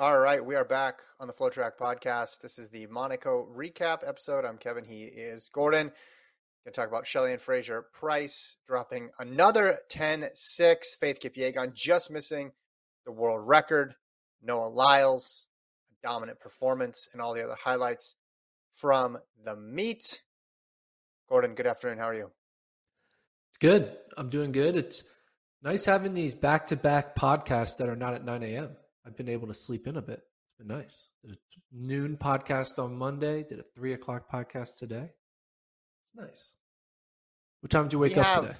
All right, we are back on the FloTrack podcast. This is the Monaco recap episode. I'm Kevin. He is Gordon. Going to talk about Shelly-Ann Fraser-Pryce dropping another 10 6. Faith Kipyegon just missing the world record. Noah Lyles, dominant performance, and all the other highlights from the meet. Gordon, good afternoon. How are you? It's good. I'm doing good. It's nice having these back to back podcasts that are not at 9 a.m. I've been able to sleep in a bit. It's been nice. Did a noon podcast on Monday. Did a three o'clock podcast today. It's nice. What time did you wake We up have- today?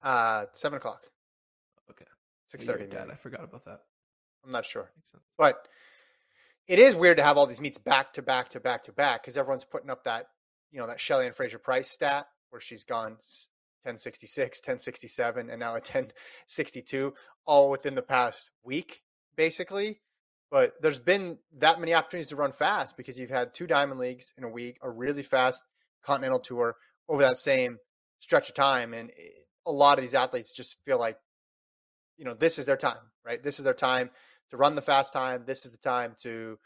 Uh, seven o'clock, Okay, six thirty. Dead. I forgot about that. I'm not sure, Makes sense. but it is weird to have all these meets back to back to back to back because everyone's putting up that you know that Shelly-Ann Fraser-Pryce stat where she's gone 1066, 1067, and now a 1062, all within the past week, basically. But there's been that many opportunities to run fast because you've had two Diamond Leagues in a week, a really fast Continental Tour over that same stretch of time, and a lot of these athletes just feel like, you know, this is their time, right? This is their time to run the fast time. This is the time to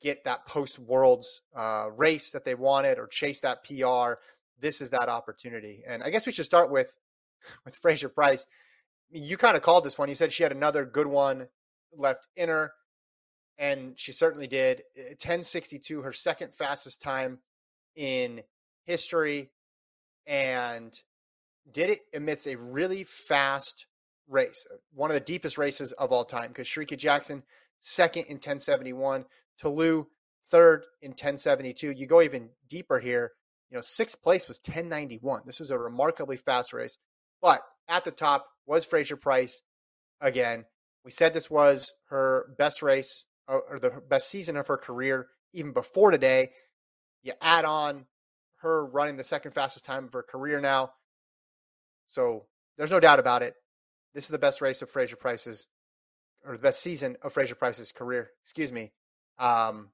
get that post worlds uh, race that they wanted or chase that PR. This is that opportunity. And I guess we should start with with Fraser-Pryce. You kind of called this one. You said she had another good one left in her, and she certainly did. Eh, 1062, her second fastest time in history, and did it amidst a really fast race, eh, one of the deepest races of all time. Because Shericka Jackson, second in 1071, Ta Lou, third in 1072. You go even deeper here. You know, sixth place was 1091. This was a remarkably fast race. But at the top was Fraser-Pryce again. We said this was her best race uh, or the best season of her career, even before today. You add on her running the second fastest time of her career now. So there's no doubt about it. This is the best race of Fraser-Pryce's, or the best season of Fraser-Pryce's career. Excuse me. Um,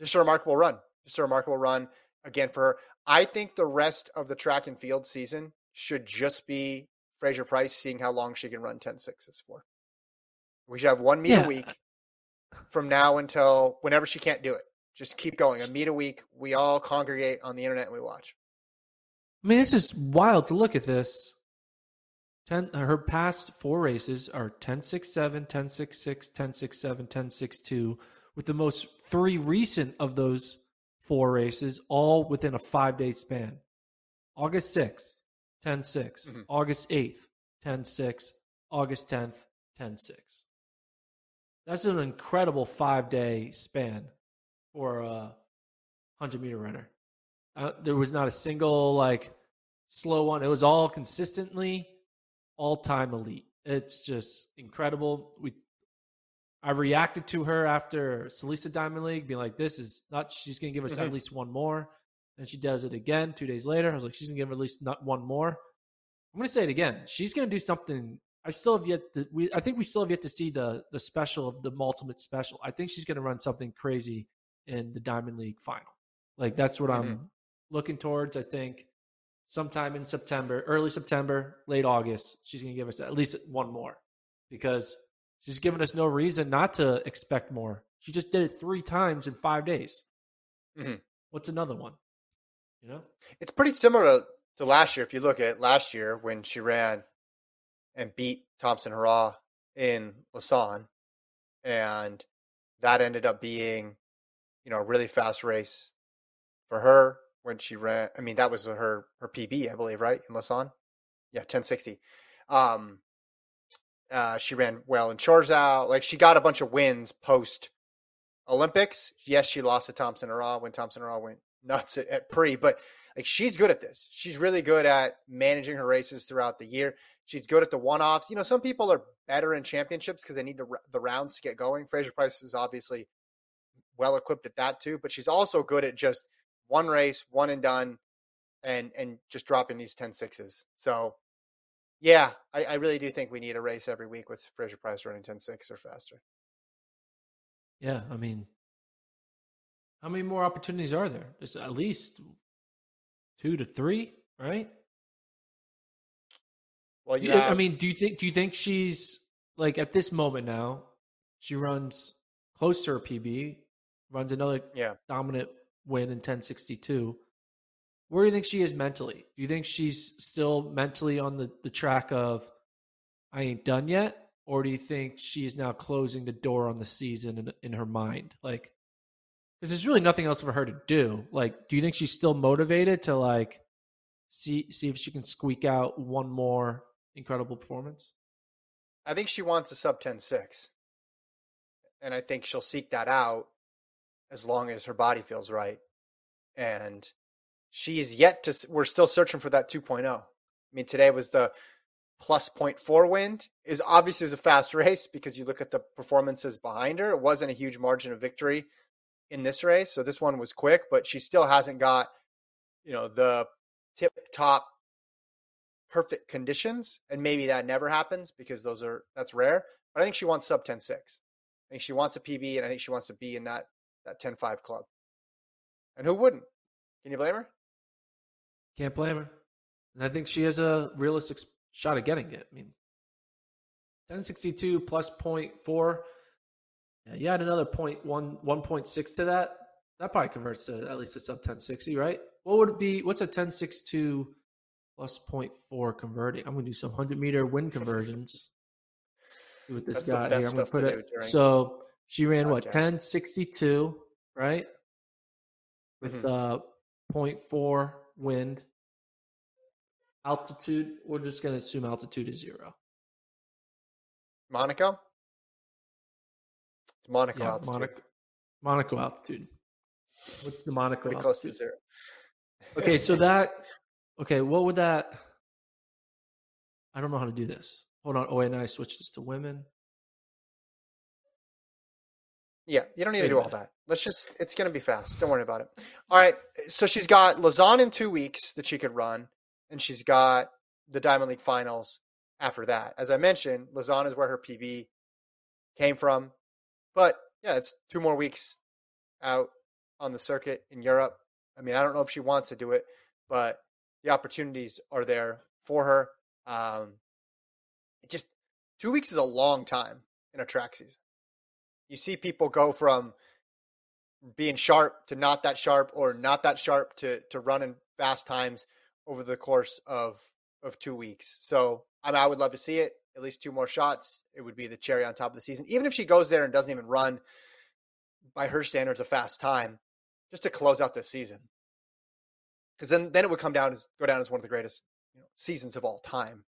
just a remarkable run. Just a remarkable run again for her. I think the rest of the track and field season should just be Fraser-Pryce seeing how long she can run 10 sixes for. We should have one meet Yeah. a week from now until whenever she can't do it. Just keep going. A meet a week. We all congregate on the internet and we watch. I mean, it's just wild to look at this. Ten, uh, her past four races are 10 6 7, 10 6 6, 10 6 7, 10 6 2, with the most three recent of those four races all within a five day span. August 6th, 10 6, Mhm. August 8th, 10 6, August 10th, 10 6. That's an incredible five day span for a 100 meter runner. Uh, there was not a single like slow one. It was all consistently all time elite. It's just incredible. We I reacted to her after Silesia Diamond League, being like, "This is not." She's going to give us Mhm. at least one more, and she does it again two days later. I was like, "She's going to give at least not one more." I'm going to say it again. She's going to do something. I still have yet to. We I think we still have yet to see the the special of the ultimate special. I think she's going to run something crazy in the Diamond League final. Like that's what I'm looking towards. I think sometime in September, early September, late August, she's going to give us at least one more because she's given us no reason not to expect more. She just did it three times in five days. Mhm. What's another one? You know, it's pretty similar to, to last year. If you look at last year when she ran and beat Thompson Herah in Lausanne, and that ended up being, you know, a really fast race for her when she ran. I mean, that was her her PB, I believe, right in Lausanne. Yeah, ten sixty. Um, uh, she ran well in Chorzów. Like she got a bunch of wins post Olympics. Yes, she lost to Thompson Herah when Thompson Herah went nuts at, at pre, but like she's good at this. She's really good at managing her races throughout the year. She's good at the one offs. You know, some people are better in championships because they need to, the rounds to get going. Fraser-Pryce is obviously well equipped at that too, but she's also good at just one race, one and done, and and just dropping these 10 sixes. So yeah, I, I really do think we need a race every week with Fraser-Pryce running 10.6 or faster. Yeah, I mean, how many more opportunities are there? There's at least two to three, right? Well, you have, I mean, do you think do you think she's like at this moment now? She runs close to her PB, runs another yeah. dominant win in 1062. Where do you think she is mentally? Do you think she's still mentally on the, the track of I ain't done yet? Or do you think she's now closing the door on the season in, in her mind? Like, because there's really nothing else for her to do. Like, do you think she's still motivated to like see see if she can squeak out one more incredible performance? I think she wants a sub 10 6. And I think she'll seek that out as long as her body feels right. And she's yet to, we're still searching for that 2.0. I mean, today was the plus 0.4 wind is obviously was a fast race because you look at the performances behind her. It wasn't a huge margin of victory in this race. So this one was quick, but she still hasn't got, you know, the tip top perfect conditions. And maybe that never happens because those are, that's rare. But I think she wants sub 10 6. I think she wants a PB and I think she wants to be in that, that 10 5 club. And who wouldn't? Can you blame her? Can't blame her. And I think she has a realistic shot at getting it. I mean, 1062 plus 0.4. Yeah, you add another point one 1.6 to that. That probably converts to at least a sub 1060, right? What would it be? What's a 1062 plus 0.4 converting? I'm going to do some 100 meter wind conversions with this That's guy here. I'm going to put it. So she ran what 1062, right? With mm-hmm. uh 0.4 wind. Altitude, we're just going to assume altitude is zero. Monaco? It's Monaco yeah, altitude. Monaco, Monaco altitude. What's the Monaco altitude? close to zero. okay, so that, okay, what would that, I don't know how to do this. Hold on. Oh, wait, and I switched this to women. Yeah, you don't need to do all that. Let's just, it's going to be fast. Don't worry about it. All right. So she's got Lausanne in two weeks that she could run, and she's got the Diamond League finals after that. As I mentioned, Lausanne is where her PB came from. But yeah, it's two more weeks out on the circuit in Europe. I mean, I don't know if she wants to do it, but the opportunities are there for her. Um, just two weeks is a long time in a track season you see people go from being sharp to not that sharp or not that sharp to to running fast times over the course of of two weeks. So I, mean, I would love to see it. At least two more shots. It would be the cherry on top of the season. Even if she goes there and doesn't even run by her standards a fast time, just to close out this season. Because then then it would come down as go down as one of the greatest you know, seasons of all time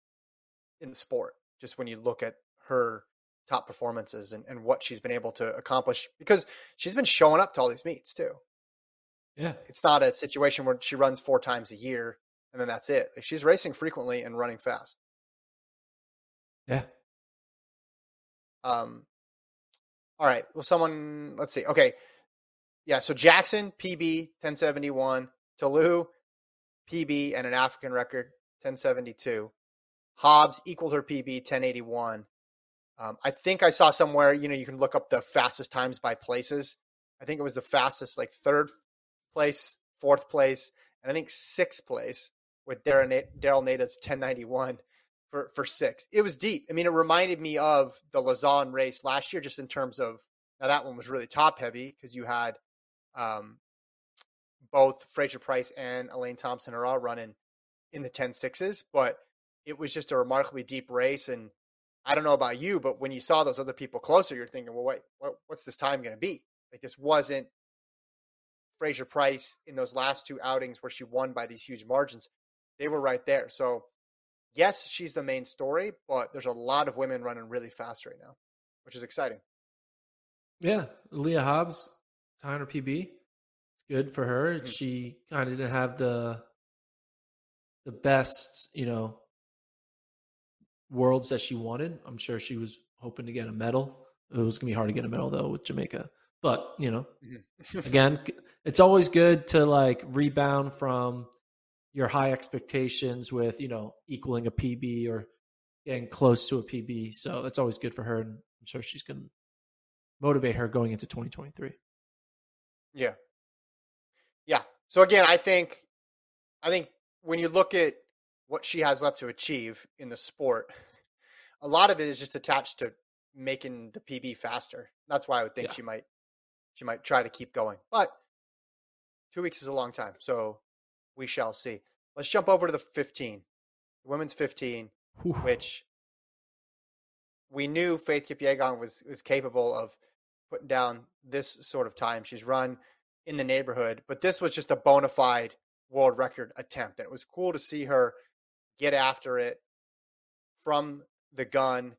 in the sport. Just when you look at her top performances and, and what she's been able to accomplish because she's been showing up to all these meets too. Yeah. It's not a situation where she runs four times a year and then that's it. Like she's racing frequently and running fast. Yeah. Um all right. Well someone let's see. Okay. Yeah, so Jackson PB 1071, Ta Lou's PB and an African record 1072. Hobbs equaled her PB 1081 um, I think I saw somewhere, you know, you can look up the fastest times by places. I think it was the fastest, like third place, fourth place, and I think sixth place with Daryll Neita's 1091 for, for six. It was deep. I mean, it reminded me of the Lausanne race last year, just in terms of now that one was really top heavy because you had um, both Fraser-Pryce and Elaine Thompson-Herah all running in the 10 sixes, but it was just a remarkably deep race. And I don't know about you, but when you saw those other people closer, you're thinking, well, wait, what, what's this time going to be? Like this wasn't Fraser-Pryce in those last two outings where she won by these huge margins. They were right there. So yes, she's the main story, but there's a lot of women running really fast right now, which is exciting. Yeah, Aleia Hobbs, tying her PB. It's good for her. Mm-hmm. She kind of didn't have the the best, you know, worlds that she wanted. I'm sure she was hoping to get a medal. It was gonna be hard to get a medal though with Jamaica. But you know, Mm-hmm. again, it's always good to like rebound from your high expectations with you know equaling a PB or getting close to a PB. So that's always good for her, and I'm sure she's going to motivate her going into 2023. Yeah. Yeah. So again, I think I think when you look at what she has left to achieve in the sport, a lot of it is just attached to making the PB faster. That's why I would think Yeah. she might she might try to keep going. But 2 weeks is a long time. So we shall see. Let's jump over to the 15. The women's 15, Whew. which we knew Faith Kipyegon was was capable of putting down this sort of time. She's run in the neighborhood, but this was just a bona fide world record attempt. And it was cool to see her get after it from the gun,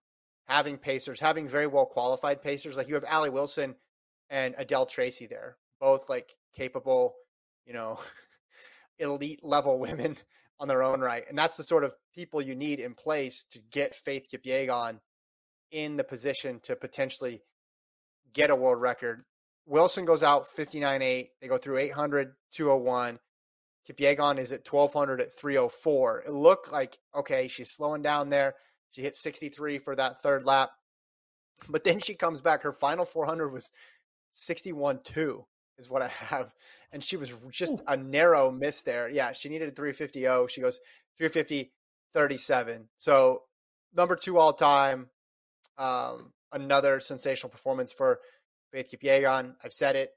having pacers, having very well qualified pacers. Like you have Allie Wilson and Adelle Tracey there, both like capable, you know, elite level women on their own right. And that's the sort of people you need in place to get Faith Kipyegon in the position to potentially get a world record. Wilson goes out 59 8. They go through 800, 201. Kipyegon is at 1200 at 304. It looked like, okay, she's slowing down there. She hit 63 for that third lap. But then she comes back. Her final 400 was 61 2 is what I have. And she was just Ooh. a narrow miss there. Yeah, she needed a 350 She goes 350 37. So number two all time. Um, another sensational performance for Faith Kipyegon. I've said it.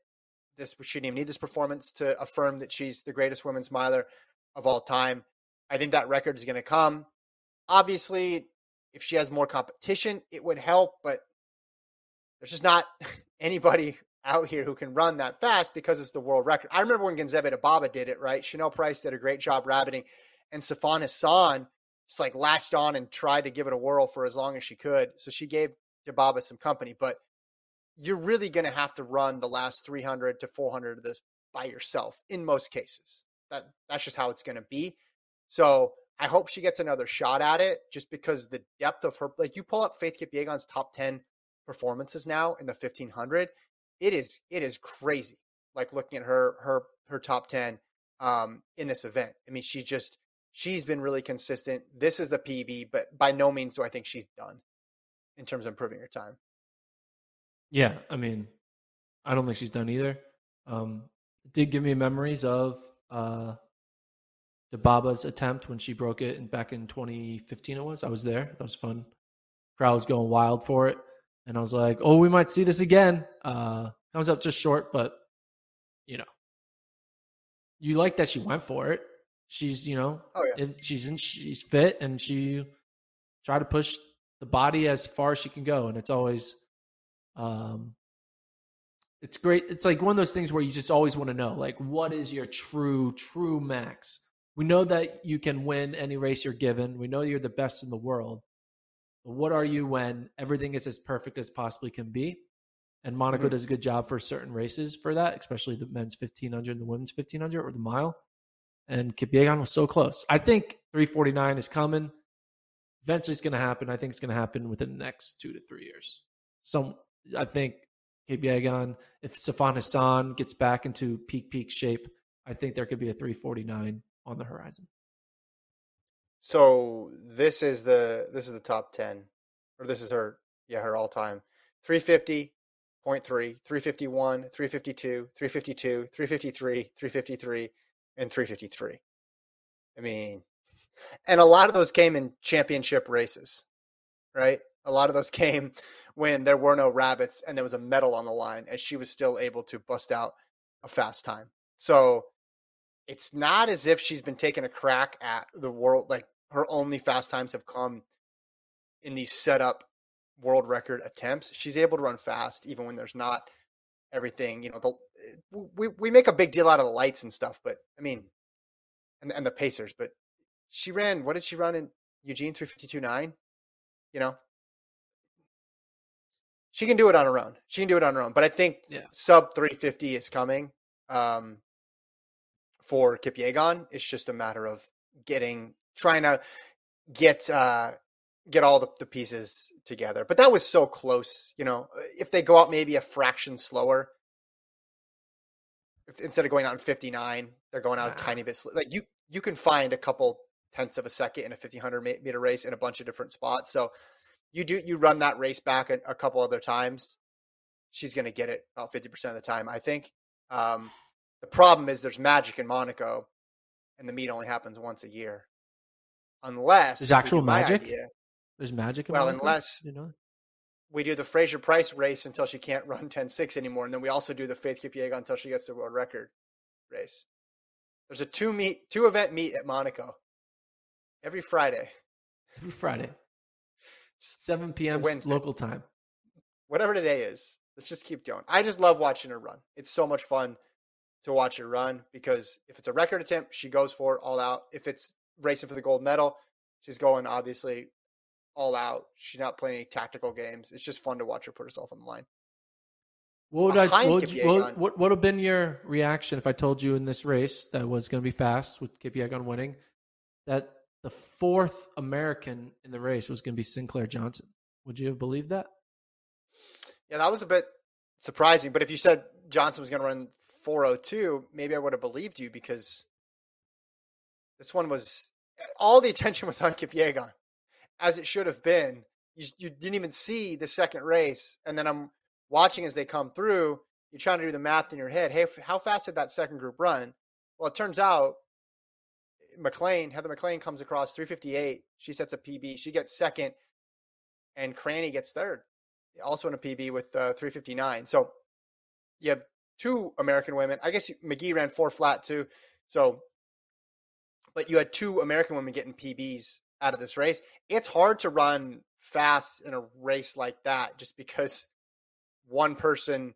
This we shouldn't even need this performance to affirm that she's the greatest women's miler of all time. I think that record is going to come. Obviously, if she has more competition, it would help, but there's just not anybody out here who can run that fast because it's the world record. I remember when Genzebe Dibaba did it, right? Chanelle Price did a great job rabbiting, and Sifan Hassan just like latched on and tried to give it a whirl for as long as she could. So she gave Dibaba some company, but you're really going to have to run the last 300 to 400 of this by yourself in most cases. That that's just how it's going to be. So I hope she gets another shot at it, just because the depth of her. Like you pull up Faith Kipyegon's top 10 performances now in the 1500, it is it is crazy. Like looking at her her her top 10 um, in this event. I mean, she just she's been really consistent. This is the PB, but by no means do I think she's done in terms of improving her time. Yeah, I mean, I don't think she's done either. Um, it did give me memories of uh, Baba's attempt when she broke it in, back in 2015. It was. I was there. That was fun. Crowd was going wild for it, and I was like, "Oh, we might see this again." Uh, comes up just short, but you know, you like that she went for it. She's, you know, Oh yeah. she's in, she's fit, and she try to push the body as far as she can go, and it's always um it's great it's like one of those things where you just always want to know like what is your true true max? We know that you can win any race you're given we know you're the best in the world but what are you when everything is as perfect as possibly can be? And monaco Mhm. does a good job for certain races for that especially the men's 1500 and the women's 1500 or the mile and Kipyegon was so close. I think 349 is coming. Eventually it's going to happen i think it's going to happen within the next two to three years. Some I think Kipyegon, if Sifan Hassan gets back into peak peak shape, I think there could be a 349 on the horizon. So this is the this is the top ten, or this is her yeah her all time 350.3, 351, 352, 352, 353, 353, and 353. I mean, and a lot of those came in championship races, right? A lot of those came when there were no rabbits and there was a medal on the line, and she was still able to bust out a fast time. So it's not as if she's been taking a crack at the world. Like her only fast times have come in these setup world record attempts. She's able to run fast even when there's not everything. You know, the, we we make a big deal out of the lights and stuff, but I mean, and and the Pacers. But she ran. What did she run in Eugene? Three fifty two nine. You know, she can do it on her own. She can do it on her own. But I think Yeah. sub 350 is coming um, for Kipyegon. It's just a matter of getting, trying to get uh, get all the, the pieces together. But that was so close. You know, if they go out maybe a fraction slower, if, instead of going out in 59, they're going out a tiny bit. Like you, you can find a couple tenths of a second in a 1500 meter race in a bunch of different spots. So you do you run that race back a, a couple other times, she's going to get it about 50% of the time, I think. Um, the problem is there's magic in Monaco, and the meet only happens once a year. Unless There's actual magic? idea, There's magic. In Well, Monaco? unless- you know. we do the Fraser-Pryce race until she can't run 10-6 anymore, and then we also do the Faith Kipyegon until she gets the world record race. There's a two meet, two event meet at Monaco every Friday. every Friday, 7 p.m. Wednesday. local time. whatever today is. Let's just keep going. I just love watching her run. It's so much fun to watch her run because if it's a record attempt, she goes for it all out. If it's racing for the gold medal, she's going obviously all out. She's not playing any tactical games. It's just fun to watch her put herself on the line. What would I? What what, what would have been your reaction if I told you in this race that was going to be fast with Kipyegon winning, that the fourth American in the race was going to be Sinclair Johnson? Would you have believed that? Yeah, that was a bit surprising. But if you said Johnson was going to run 402, maybe I would have believed you because this one was all the attention was on Kip Kipyegon, as it should have been. You, you didn't even see the second race, and then I'm watching as they come through. You're trying to do the math in your head. Hey, how fast did that second group run? Well, it turns out MacLean, Heather MacLean, comes across 358. She sets a PB. She gets second, and Cranny gets third also in a PB with uh, 359. So you have two American women. I guess McGee ran four flat too. So, but you had two American women getting PBs out of this race. It's hard to run fast in a race like that just because one person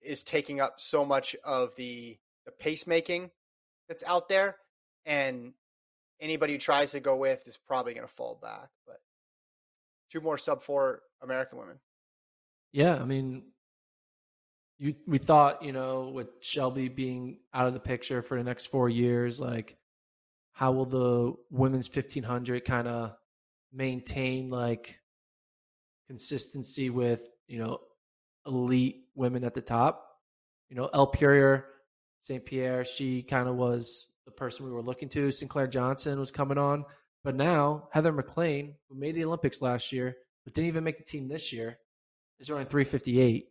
is taking up so much of the the pacemaking that's out there and anybody who tries to go with is probably going to fall back but two more sub 4 American women Yeah, I mean, you we thought you know with Shelby being out of the picture for the next four years, like how will the women's fifteen hundred kind of maintain like consistency with you know elite women at the top? You know, Elle Purrier, St. Pierre, she kind of was the person we were looking to. Sinclair Johnson was coming on, but now Heather MacLean, who made the Olympics last year but didn't even make the team this year, is running 358.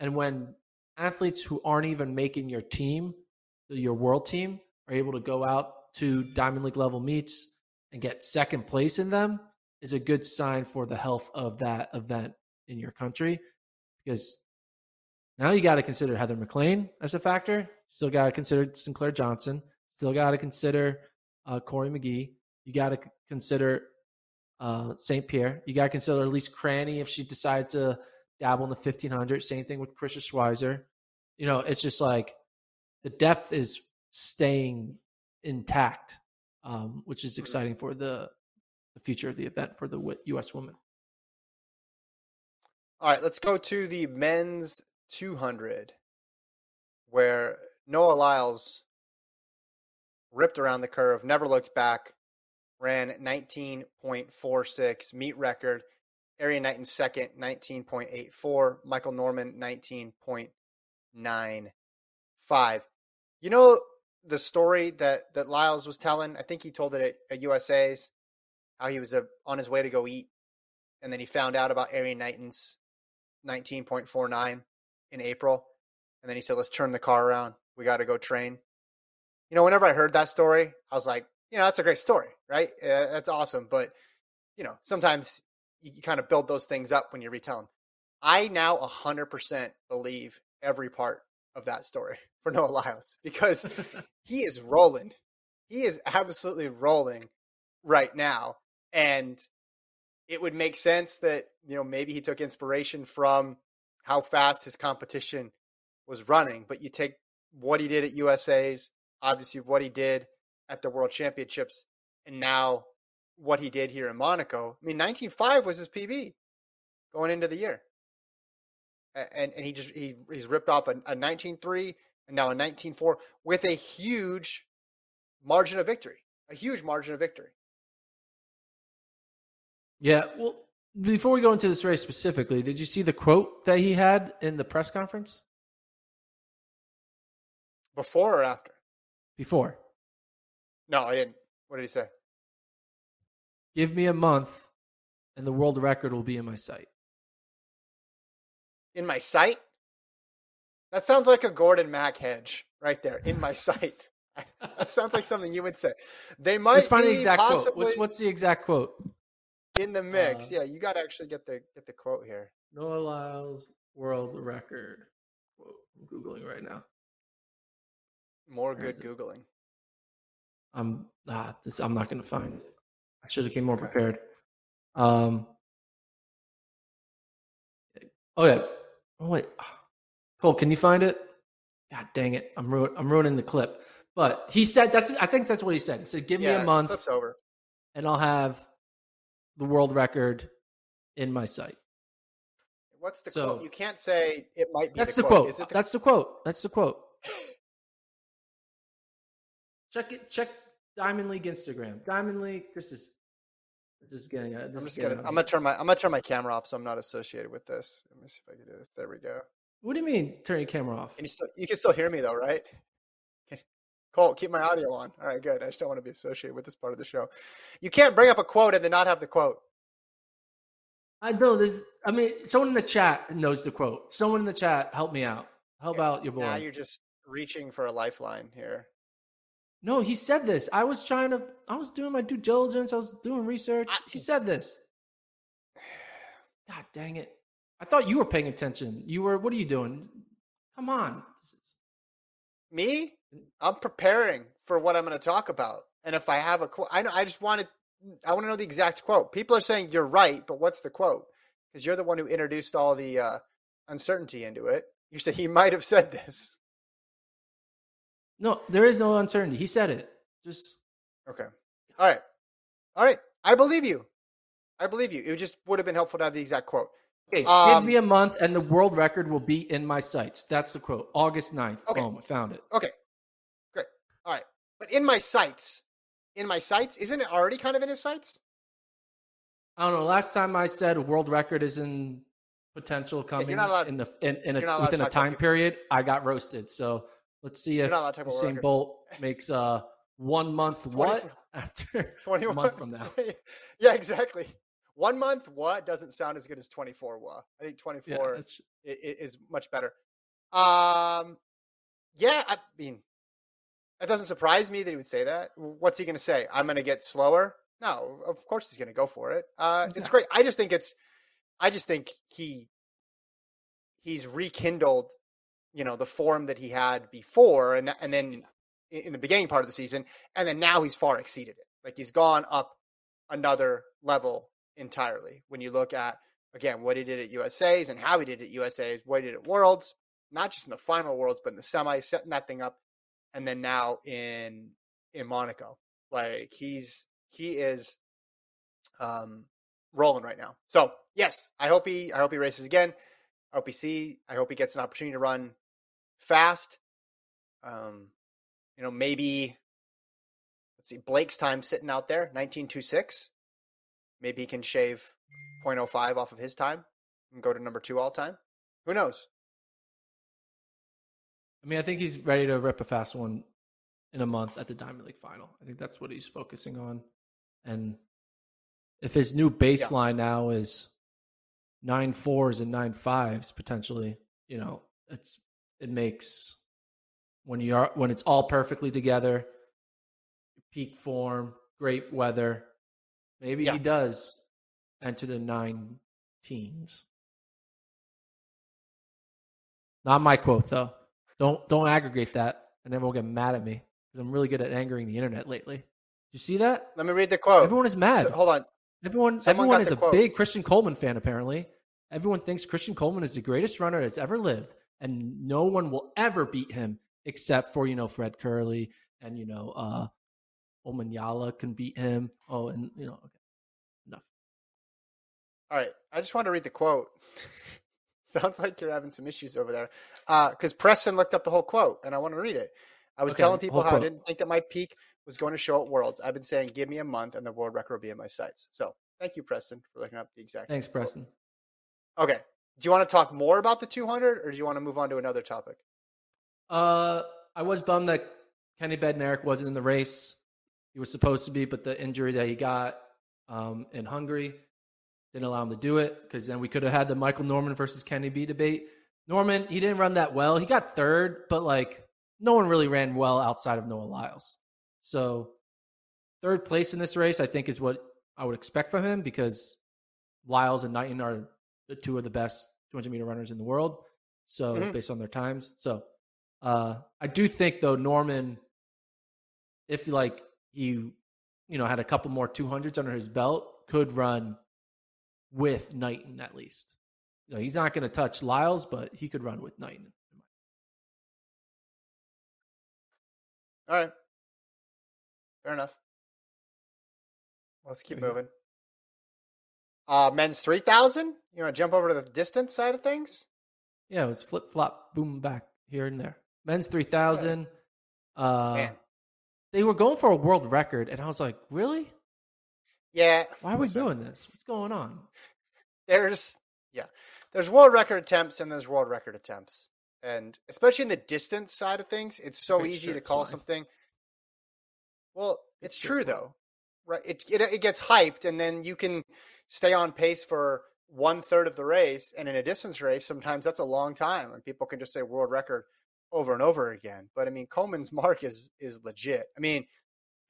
And when athletes who aren't even making your team, your world team, are able to go out to Diamond League level meets and get second place in them, is a good sign for the health of that event in your country. Because now you got to consider Heather MacLean as a factor. Still got to consider Sinclair Johnson. Still got to consider uh, Cory McGee. You got to consider uh, St. Pierre. You got to consider at least Cranny if she decides to dabble in the 1500. Same thing with Karissa Schweizer. You know, it's just like the depth is staying intact, um, which is exciting for the the future of the event for the U.S. women. All right, let's go to the men's 200, where Noah Lyles ripped around the curve, never looked back, ran 19.46, meet record. Erriyon Knighton second, 19.84. Michael Norman, 19.95. You know the story that, that Lyles was telling? I think he told it at, at USA's, how he was uh on his way to go eat, and then he found out about Erriyon Knighton's 19.49 in April. And then he said, let's turn the car around. We got to go train. You know, whenever I heard that story, I was like, you know, that's a great story, right? Uh, that's awesome. But, you know, sometimes you, you kind of build those things up when you retell them. I now 100% believe every part of that story for Noah Lyles because he is rolling. He is absolutely rolling right now. And it would make sense that, you know, maybe he took inspiration from how fast his competition was running. But you take what he did at USA's, obviously what he did at the World Championships, and now what he did here in Monaco. I mean, 19.5 was his PB going into the year. And and he just he he's ripped off a, a 19.3 and now a 19.4 with a huge margin of victory. A huge margin of victory. Yeah, well, before we go into this race specifically, did you see the quote that he had in the press conference? Before or after? Before. No, I didn't. What did he say? Give me a month and the world record will be in my sight. In my sight? That sounds like a Gordon Mack hedge right there. In my sight. that sounds like something you would say. They might Let's find be the exact quote. What's, what's the exact quote? in the mix. Uh, yeah, you got to actually get the get the quote here. Noah Lyles world record. Quote. I'm googling right now. More good googling. I'm ah, this, I'm not going to find. it. I should have came more Okay. prepared. Um. Oh yeah. Oh wait. Cole, can you find it? God dang it! I'm I'm ruining the clip. But he said that's. I think that's what he said. He said, "Give me a month, Clip's over. and I'll have the world record in my sight." What's the So- quote? You can't say it might be. That's the, the quote. quote. Is it the, That's the quote. That's the quote. Check it. Check Diamond League Instagram. Diamond League. This is. This is getting. uh, This I'm just getting gonna. I'm gonna turn my. I'm gonna turn my camera off, so I'm not associated with this. Let me see if I can do this. There we go. What do you mean? Turn your camera off. Can you still? You can still hear me though, right? Okay. Cole, keep my audio on. All right, good. I just don't want to be associated with this part of the show. You can't bring up a quote and then not have the quote. I know this. I mean, someone in the chat knows the quote. Someone in the chat, help me out. Help out your boy. Now you're just reaching for a lifeline here. No, he said this. I was trying to. I was doing my due diligence. I was doing research. I- he said this. God dang it! I thought you were paying attention. You were. What are you doing? Come on. This is- Me, I'm preparing for what I'm going to talk about, and if I have a quote, I know. I just want to. I want to know the exact quote. People are saying you're right, but what's the quote? Because you're the one who introduced all the uh, uncertainty into it. You said he might have said this. No, there is no uncertainty. He said it. Just Okay. All right. All right. I believe you. I believe you. It just would have been helpful to have the exact quote. okay. Um, give me a month, and the world record will be in my sights. That's the quote. August 9th. Okay. Boom. I found it. Okay. Great. All right. But in my sights, in my sights, isn't it already kind of in his sights? I don't know. Last time I said a world record is in potential coming not allowed- in the in, in a, you're not allowed to within a time period, I got roasted. So let's see if not allowed to talk about world Usain. Bolt makes a one month what after 21 a month from now. yeah, exactly. One month what doesn't sound as good as 24 what. I think 24 Yeah, i- that's, i- is much better. Um, yeah, I mean, it doesn't surprise me that he would say that. What's he going to say? I'm going to get slower? No, of course he's going to go for it. Uh, it's Exactly. great. I just think it's, I just think he, he's rekindled, you know, the form that he had before, and and then in the beginning part of the season, and then now he's far exceeded it. Like he's gone up another level entirely. When you look at again what he did at USA's and how he did at USA's, what he did at Worlds, not just in the final Worlds, but in the semi, setting that thing up, and then now in in Monaco, like he's he is um rolling right now. So yes, I hope he I hope he races again. I hope he see. I hope he gets an opportunity to run fast. Um, you know, maybe let's see, Blake's time sitting out there, nineteen two six. Maybe he can shave 0.05 off of his time and go to number two all time. Who knows? I mean, I think he's ready to rip a fast one in a month at the Diamond League final. I think that's what he's focusing on. And if his new baseline now is nine fours and nine fives potentially, you know, it's it makes when you are when it's all perfectly together, peak form, great weather, maybe Yeah. he does enter the nine teens. Not my quote though. Don't don't aggregate that, and everyone will get mad at me because I'm really good at angering the internet lately. Did you see that? Let me read the quote. Everyone is mad. So, hold on. Everyone, Someone everyone is a quote. big Christian Coleman fan. Apparently, everyone thinks Christian Coleman is the greatest runner that's ever lived, and no one will ever beat him except for you know Fred Kerley and you know uh Omanyala can beat him. Oh, and you know, okay, enough. All right. I just wanted to read the quote. Sounds like you're having some issues over there. Because Preston looked up the whole quote, and I want to read it. I was Okay, telling people how I didn't think that my peak was going to show at Worlds. I've been saying, give me a month, and the world record will be in my sights. So thank you, Preston, for looking up the exact. Thanks, quote. Preston. Okay. Do you want to talk more about the 200, or do you want to move on to another topic? Uh, I was bummed that Kenny Bednarek wasn't in the race. He was supposed to be, but the injury that he got um, in Hungary didn't allow him to do it because then we could have had the Michael Norman versus Kenny B debate. Norman, he didn't run that well. He got third, but like no one really ran well outside of Noah Lyles. So third place in this race, I think, is what I would expect from him because Lyles and Knighton are the two of the best 200 meter runners in the world. So Mhm. based on their times, so uh, I do think though Norman, if like he, you know, had a couple more 200s under his belt, could run with Knighton at least. You know, he's not going to touch Lyles, but he could run with Knighton. All right. Fair enough. Let's keep There you go. moving. Uh, men's 3,000? You want to jump over to the distance side of things? Yeah, it was flip flop, boom, back here and there. Men's 3000. Uh, Man. they were going for a world record, and I was like, really? Yeah. Why are we listen, doing this? What's going on? There's, yeah, there's world record attempts and there's world record attempts. And especially in the distance side of things, it's so Great easy to call something. Well, Good it's shirt, true though, right? It, it it gets hyped, and then you can stay on pace for one third of the race. And in a distance race, sometimes that's a long time, and people can just say world record over and over again. But I mean, Komen's mark is is legit. I mean,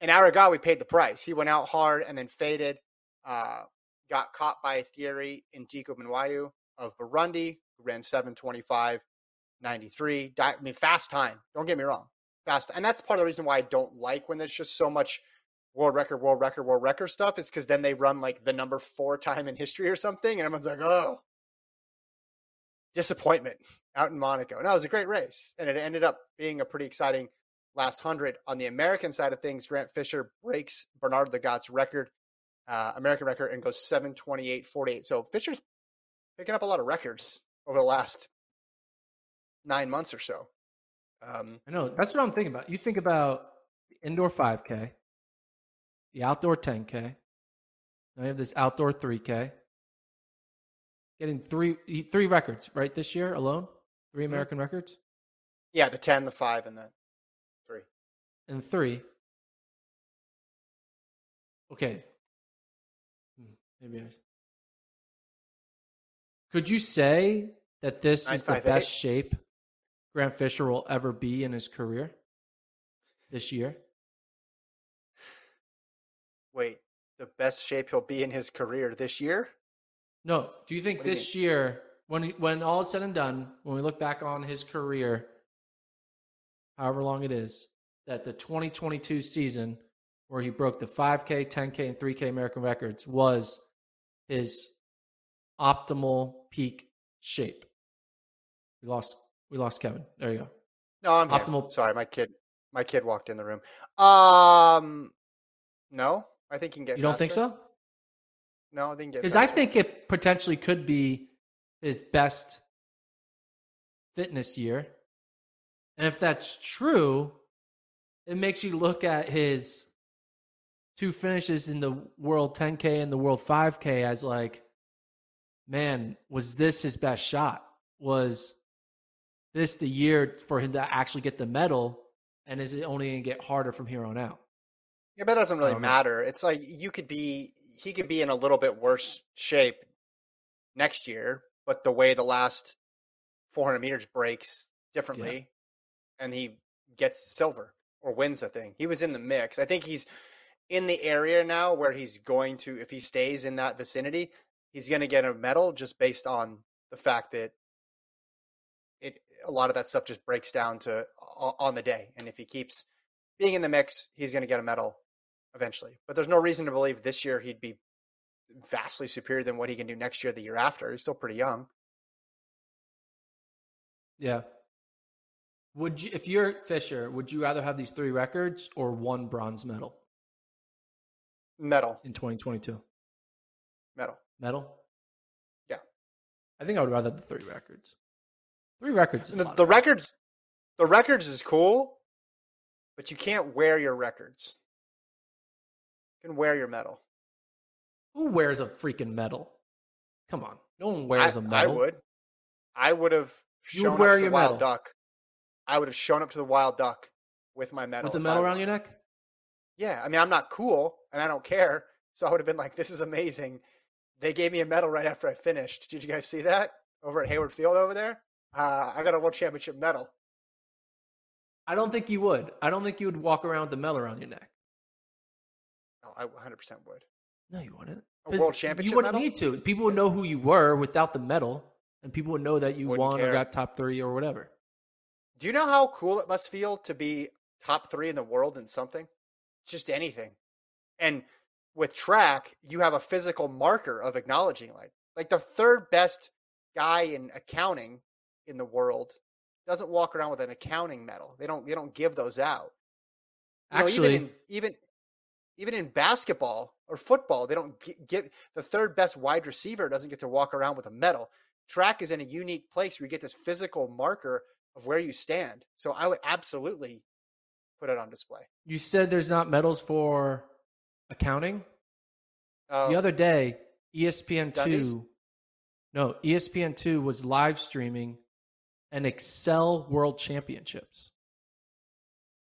in we paid the price. He went out hard and then faded. Uh, got caught by Thierry Ndikumwenayo of Burundi, who ran 725, 93. Di- I mean, fast time. Don't get me wrong. Fast. And that's part of the reason why I don't like when there's just so much world record, world record, world record stuff, is because then they run like the number four time in history or something. And everyone's like, oh, disappointment out in Monaco. No, it was a great race. And it ended up being a pretty exciting last hundred. On the American side of things, Grant Fisher breaks Bernard Lagat's record, uh, American record, and goes 728.48. So Fisher's picking up a lot of records over the last nine months or so. Um, I know. That's what I'm thinking about. You think about indoor 5K, the outdoor 10K. Now you have this outdoor 3K. Getting three three records right this year alone. 3 Mhm. American records yeah, the 10, the 5, and the 3. and three. Okay. Hmm, Maybe I. Could you say that this is the 958? best shape Grant Fisher will ever be in his career this year? Wait, the best shape he'll be in his career this year? No. Do you think What do you this year, when when all is said and done, when we look back on his career, however long it is, that the 2022 season where he broke the 5K, 10K, and 3K American records was his optimal peak shape? We lost. We lost Kevin. There you go. No, I'm here. Optimal- Sorry, my kid. My kid walked in the room. Um, no, I think he can get. You don't think so? No, I think he can get. Because I think it potentially could be his best fitness year. And if that's true, it makes you look at his two finishes in the World 10K and the World 5K as like, man, was this his best shot? Was this the year for him to actually get the medal? And is it only going to get harder from here on out? Yeah, but it doesn't really oh, don't matter. It's like you could be. He could be in a little bit worse shape next year, but the way the last 400 meters breaks differently, and he gets silver or wins the thing. He was in the mix. I think he's in the area now where he's going to, if he stays in that vicinity, he's going to get a medal just based on the fact that it a lot of that stuff just breaks down to on the day. And if he keeps being in the mix, he's going to get a medal eventually. But there's no reason to believe this year he'd be vastly superior than what he can do next year, the year after. He's still pretty young. Yeah. Would you, if you're Fisher, would you rather have these three records or one bronze medal? Medal in 2022. Medal. Medal. Yeah. I think I would rather the three records. Three records. the, the records. The records is cool, but you can't wear your records. Can wear your medal. Who wears a freaking medal? Come on, no one wears I, a medal. I would. I would have shown would up to the wild medal. duck. I would have shown up to the wild duck with my medal. With the medal around your neck? Yeah. I mean, I'm not cool and I don't care. So I would have been like, this is amazing. They gave me a medal right after I finished. Did you guys see that over at Hayward Field over there? Uh, I got a world championship medal. I don't think you would. I don't think you would walk around with the medal around your neck. I 100% would. No, you wouldn't. A world championship You wouldn't medal? need to. People would know who you were without the medal, and people would know that you Wouldn't won care. or got top three or whatever. Do you know how cool it must feel to be top three in the world in something? Just anything. And with track, you have a physical marker of acknowledging like like the third best guy in accounting in the world doesn't walk around with an accounting medal. They don't they don't give those out. You know, Actually, even in, even even in basketball or football, they don't get, the third best wide receiver doesn't get to walk around with a medal. Track is in a unique place where you get this physical marker of where you stand. So I would absolutely put it on display. you said there's not medals for accounting. Um, the other day, ESPN two, no, ESPN two was live streaming an Excel World Championships,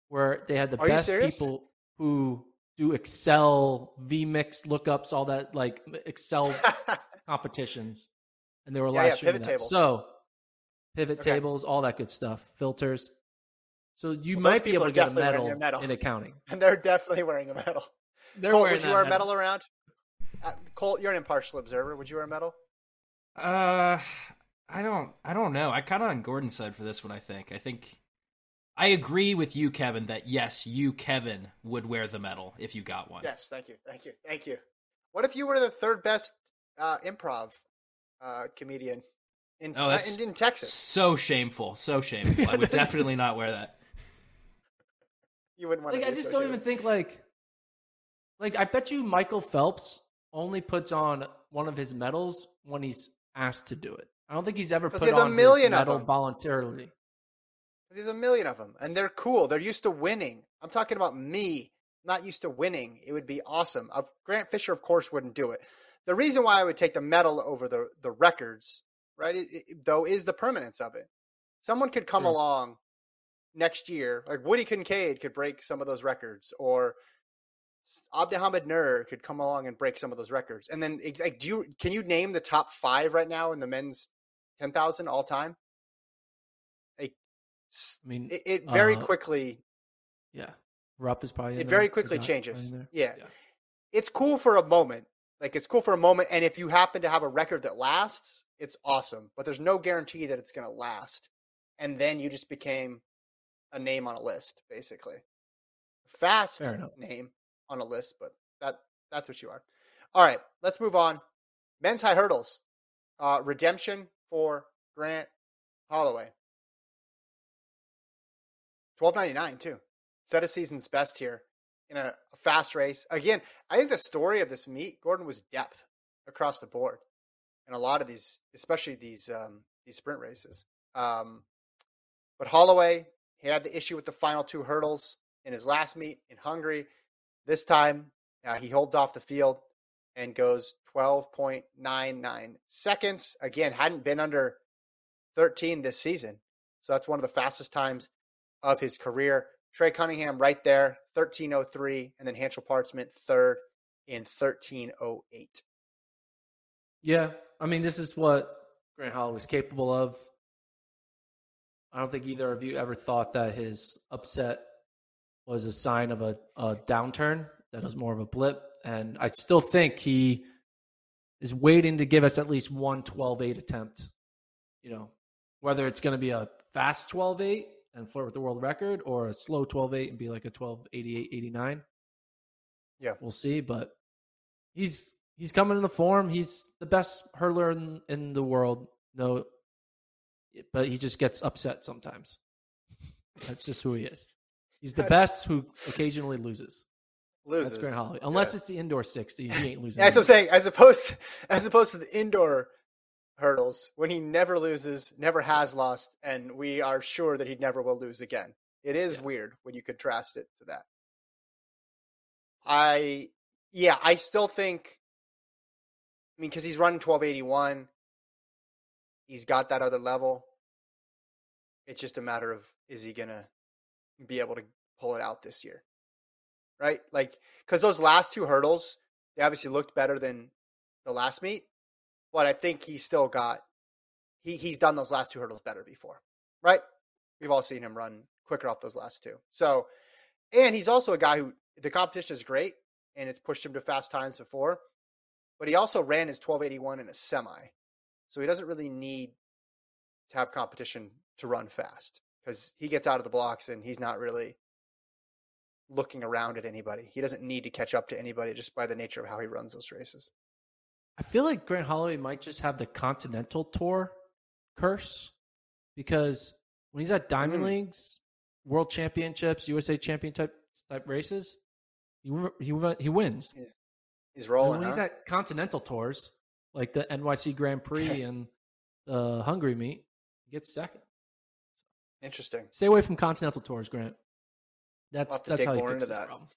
where they had the Are best people who do Excel VMix lookups, all that like Excel competitions, and they were Yeah, live yeah, streaming pivot that. tables. So pivot Okay. tables, all that good stuff, filters. So you Well, might be able to get a definitely medal, medal. in accounting. and they're definitely wearing a medal. They're Colt, wearing would you wear a medal around? Uh, Colt, you're an impartial observer. Would you wear a medal? Uh, I don't. I don't know. I kind of on Gordon's side for this one. I think. I think. I agree with you, Kevin. That yes, you, Kevin, would wear the medal if you got one. Yes, thank you, thank you, thank you. What if you were the third best uh, improv uh, comedian in, Oh, that's in in Texas? So shameful. So shameful. I would definitely not wear that. You wouldn't want Like to. I just don't even think like, like I bet you Michael Phelps only puts on one of his medals when he's asked to do it. I don't think he's ever put he has a on million his of medal them. voluntarily. There's a million of them, and they're cool. They're used to winning. I'm talking about me, not used to winning. It would be awesome. Of Grant Fisher, of course, wouldn't do it. The reason why I would take the medal over the the records, right, i- i- though, is the permanence of it. Someone could come Sure. along next year, like Woody Kincaid could break some of those records, or Abdihamid Nur could come along and break some of those records. And then, like, do you can you name the top five right now in the men's ten thousand all time? I mean, it, it very uh, quickly yeah, Rupp is probably it very quickly changes. there. Yeah. it's cool for a moment. Like it's cool for a moment, and if you happen to have a record that lasts, it's awesome. But there's no guarantee that it's going to last. And then you just became a name on a list, basically. Fast name on a list, but that that's what you are. All right, let's move on. Men's high hurdles, uh, redemption for Grant Holloway. Twelve ninety nine too. Set a season's best here in a, fast race. Again, I think the story of this meet, Gordon, was depth across the board, and a lot of these, especially these um, these sprint races. Um, but Holloway, he had the issue with the final two hurdles in his last meet in Hungary. This time, uh, he holds off the field and goes 12.99 seconds. Again, hadn't been under 13 this season. So that's one of the fastest times of his career. Trey Cunningham right there, 13.03, and then Hansle Parchment third in 13.08. Yeah, I mean, this is what Grant Hall was capable of. I don't think either of you ever thought that his upset was a sign of a, a downturn. That was more of a blip. And I still think he is waiting to give us at least one 12 8 attempt. You know, whether it's going to be a fast 12.8 and flirt with the world record or a slow 12.8 and be like a 12.88, 89. Yeah. We'll see, but he's he's coming into form. He's the best hurdler in, in the world. No, but he just gets upset sometimes. That's just who he is. He's the best who occasionally loses. Loses. That's Grant Holloway. Unless Yeah. it's the indoor 60, he ain't losing. Yeah, that's what I'm saying. As opposed, as opposed to the indoor hurdles, when he never loses, never has lost, and we are sure that he never will lose again. It is Yeah. weird when you contrast it to that. I, yeah, I still think. I mean, because he's running 1281, he's got that other level. It's just a matter of is he gonna be able to pull it out this year, right? Like, because those last two hurdles, they obviously looked better than the last meet, but I think he's still got he he's done those last two hurdles better before, right? We've all seen him run quicker off those last two. So, and he's also a guy who the competition is great and it's pushed him to fast times before, but he also ran his 1281 in a semi. So he doesn't really need to have competition to run fast because he gets out of the blocks and he's not really looking around at anybody. He doesn't need to catch up to anybody just by the nature of how he runs those races. I feel like Grant Holloway might just have the Continental Tour curse because when he's at Diamond Mm. Leagues, World Championships, USA Champion type type races, he he he wins. He's And rolling. when he's at Continental Tours, like the NYC Grand Prix and the Hungary meet, he gets second. Interesting. Stay away from Continental Tours, Grant. That's that's how you fix this that. problem.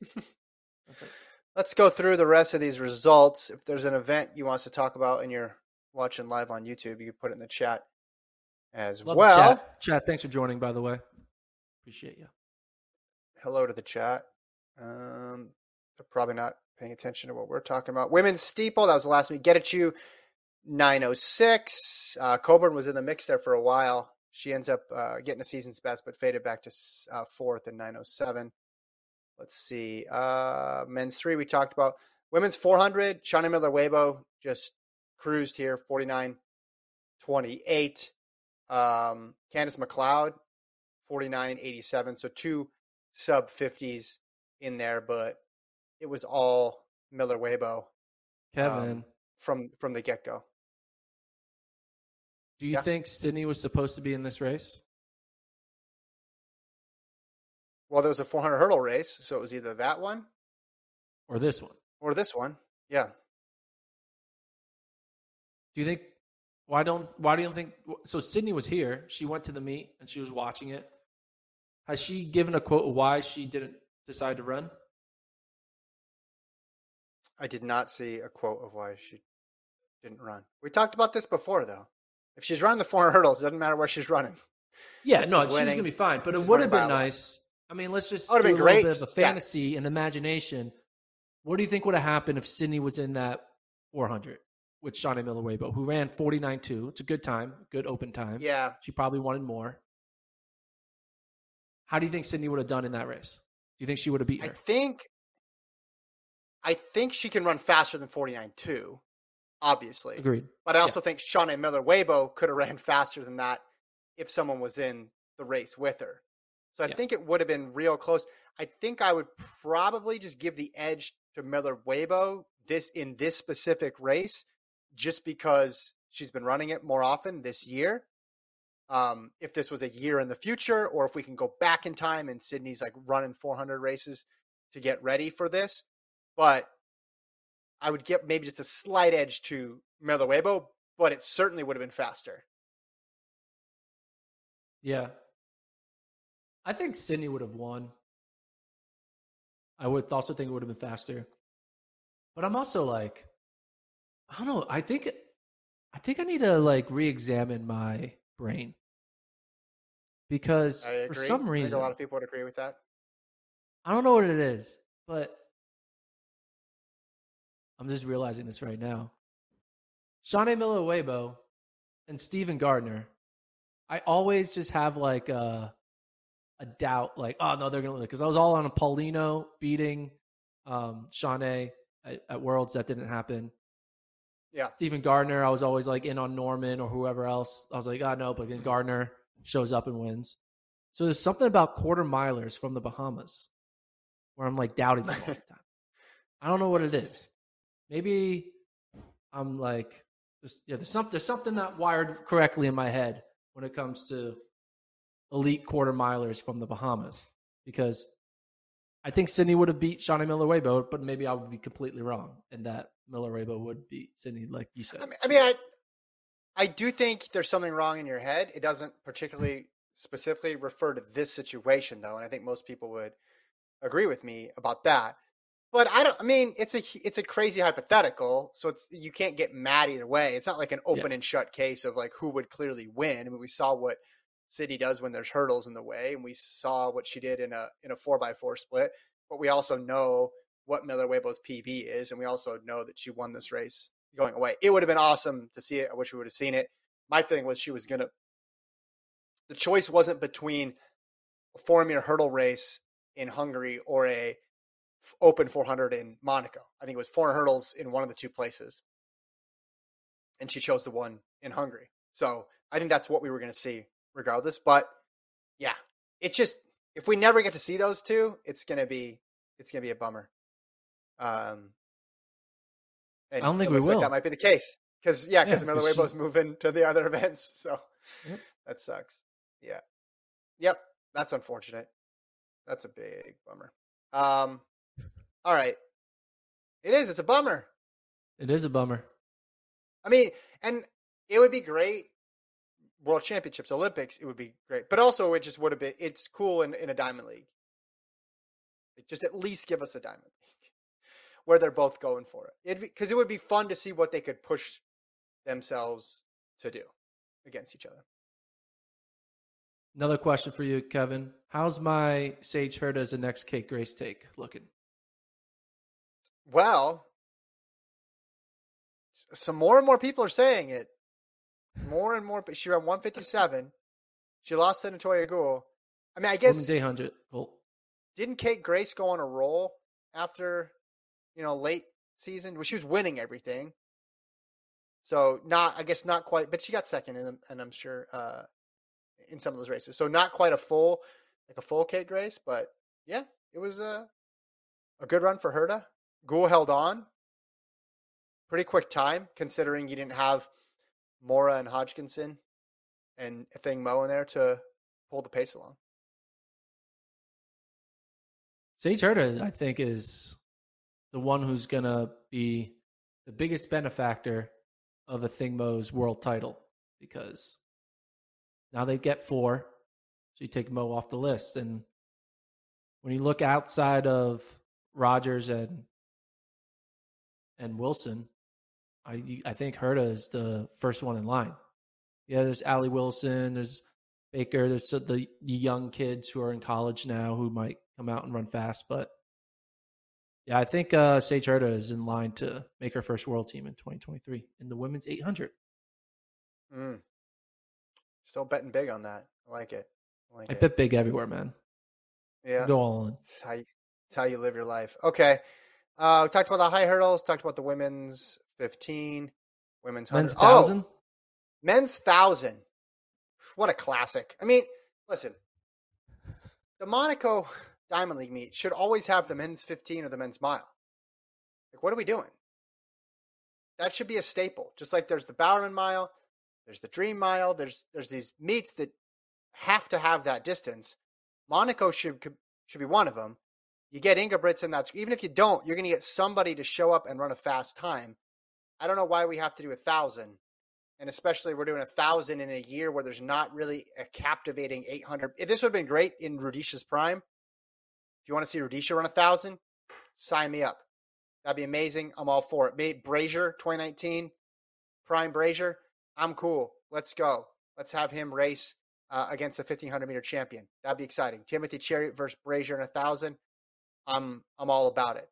That's like, Let's go through the rest of these results. If there's an event you want us to talk about and you're watching live on YouTube, you can put it in the chat as love well. chat. chat, thanks for joining, by the way. Appreciate you. Hello to the chat. Um, they're probably not paying attention to what we're talking about. Women's steeple, that was the last week. Get at you, 906. Uh, Coburn was in the mix there for a while. She ends up uh, getting the season's best, but faded back to uh, fourth in 907. Let's see. Uh, men's three, we talked about. Women's 400, Shaunae Miller Uibo just cruised here, 49 28. Um, Candice McLeod, 49 87. So two sub 50s in there, but it was all Miller Uibo Kevin, um, from from the get go. do you yeah. think Sydney was supposed to be in this race? Well, there was a 400 hurdle race, so it was either that one Or this one? or this one. Yeah. Do you think why don't why do you think so Sydney was here, she went to the meet and she was watching it. Has she given a quote of why she didn't decide to run? I did not see a quote of why she didn't run. We talked about this before, though. If she's running the 400 hurdles, it doesn't matter where she's running. Yeah, no, She's she was winning. gonna be fine. But it would have been nice. I mean, let's just do a little great. bit of a Yeah. fantasy and imagination. What do you think would have happened if Sydney was in that 400 with Shaunae Miller Uibo, who ran 49.2? It's a good time, good open time. Yeah. She probably wanted more. How do you think Sydney would have done in that race? Do you think she would have beat I think I think she can run faster than 49 too, obviously. Agreed. But I also think Shaunae Miller Uibo could have ran faster than that if someone was in the race with her. So I Yeah. think it would have been real close. I think I would probably just give the edge to Miller Uibo this in this specific race, just because she's been running it more often this year. Um, if this was a year in the future, or if we can go back in time and Sydney's like running 400 races to get ready for this, but I would get maybe just a slight edge to Miller Uibo, but it certainly would have been faster. Yeah. I think Sydney would have won. I would also think it would have been faster. But I'm also like, I don't know. I think I think I need to like re-examine my brain because for some reason a lot of people would agree with that. I don't know what it is, but I'm just realizing this right now. Shaunae Miller Uibo and Steven Gardiner, I always just have like a, a doubt, like, oh no, they're gonna because I was all on a Paulino beating um Shaunae at, at Worlds. That didn't happen. Yeah. Steven Gardiner, I was always like in on Norman or whoever else. I was like, oh no, but then Gardiner shows up and wins. So there's something about quarter milers from the Bahamas where I'm like doubting them all the time. I don't know what it is. Maybe I'm like, just, yeah, there's something, there's something not wired correctly in my head when it comes to elite quarter milers from the Bahamas because I think Sydney would have beat Shaunae Miller Uibo, but maybe I would be completely wrong, and that Miller Uibo would beat Sydney, like you said. I mean, I mean, I, I do think there's something wrong in your head. It doesn't particularly specifically refer to this situation, though, and I think most people would agree with me about that. But I don't. I mean, it's a it's a crazy hypothetical, so it's you can't get mad either way. It's not like an open yeah. and shut case of like who would clearly win. I mean, we saw what City does when there's hurdles in the way, and we saw what she did in a in a four by four split. But we also know what Miller Uibo's PB is, and we also know that she won this race going away. It would have been awesome to see it. I wish we would have seen it. My feeling was she was gonna. The choice wasn't between a four meter hurdle race in Hungary or a open 400 in Monaco. I think it was four hurdles in one of the two places, and she chose the one in Hungary. So I think that's what we were going to see regardless. But yeah, it's just if we never get to see those two, it's gonna be it's gonna be a bummer. Um, I don't think we will. Like that might be the case because yeah, because yeah, Miller she... moving to the other events, so yep. that sucks. Yeah, yep, that's unfortunate. That's a big bummer. Um, all right, it is. It's a bummer. It is a bummer. I mean, and it would be great world championships, Olympics, it would be great. But also, it just would have been. It's cool in, in a diamond league. Like just at least give us a diamond league where they're both going for it. Because it, would be fun to see what they could push themselves to do against each other. Another question for you, Kevin. How's my Sage Hurta as a next Kate Grace take looking? Well, some more and more people are saying it more and more. But she ran 157. She lost to Natoya Goule. I mean, I guess women's 800. Cool. Didn't Kate Grace go on a roll after you know late season? Well, she was winning everything. So not, I guess not quite, but she got second, in, and I'm sure uh, in some of those races. So not quite a full, like a full Kate Grace, but yeah, it was a a good run for Hurta. Goule held on, pretty quick time considering you didn't have Moraa and Hodgkinson and Athing Mu in there to pull the pace along. Sage Hurta, I think, is the one who's going to be the biggest benefactor of Athing Mu's world title because now they get four. So you take Mu off the list. And when you look outside of Rogers and and Wilson, I I think Hurta is the first one in line. Yeah, there's Allie Wilson, there's Baker, there's the, the young kids who are in college now who might come out and run fast, but yeah, I think uh, Sage Hurta is in line to make her first world team in 2023 in the women's 800. Mm. Still betting big on that. I like it. I, like I it. bet big everywhere, man. Yeah, go all in. It's how you, it's how you live your life. Okay, uh, we talked about the high hurdles. Talked about the women's 15, women's 100. Men's 1,000? Oh, men's 1,000. What a classic. I mean, listen, the Monaco Diamond League meet should always have the men's 15 or the men's mile. Like, what are we doing? That should be a staple. Just like there's the Bowerman Mile, there's the Dream Mile, there's there's these meets that have to have that distance. Monaco should should be one of them. You get Ingebrigtsen, that's even if you don't, you're going to get somebody to show up and run a fast time. I don't know why we have to do a thousand, and especially we're doing a thousand in a year where there's not really a captivating 800. If this would have been great in Rudisha's prime, if you want to see Rudisha run a thousand, sign me up. That'd be amazing. I'm all for it. Brazier 2019, prime Brazier. I'm cool. Let's go. Let's have him race uh, against the 1500 meter champion. That'd be exciting. Timothy Cheruiyot versus Brazier in a thousand. I'm I'm all about it.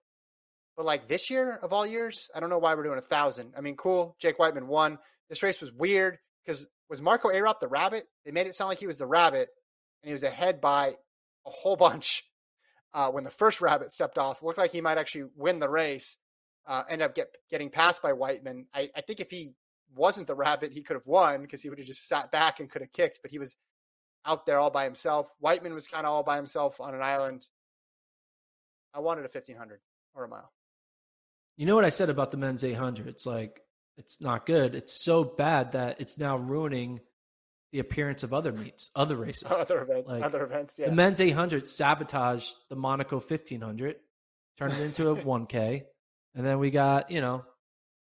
But like this year of all years, I don't know why we're doing a thousand. I mean, cool. Jake Wightman won. This race was weird because was Marco Arop the rabbit? They made it sound like he was the rabbit, and he was ahead by a whole bunch uh, when the first rabbit stepped off. Looked like he might actually win the race, uh, ended up get, getting passed by Wightman. I, I think if he wasn't the rabbit, he could have won because he would have just sat back and could have kicked, but he was out there all by himself. Wightman was kind of all by himself on an island. I wanted a 1500 or a mile. You know what I said about the men's 800? It's like, it's not good. It's so bad that it's now ruining the appearance of other meets, other races. other events, Like, other events, yeah. The men's 800 sabotaged the Monaco 1500, turned it into a 1K. And then we got, you know,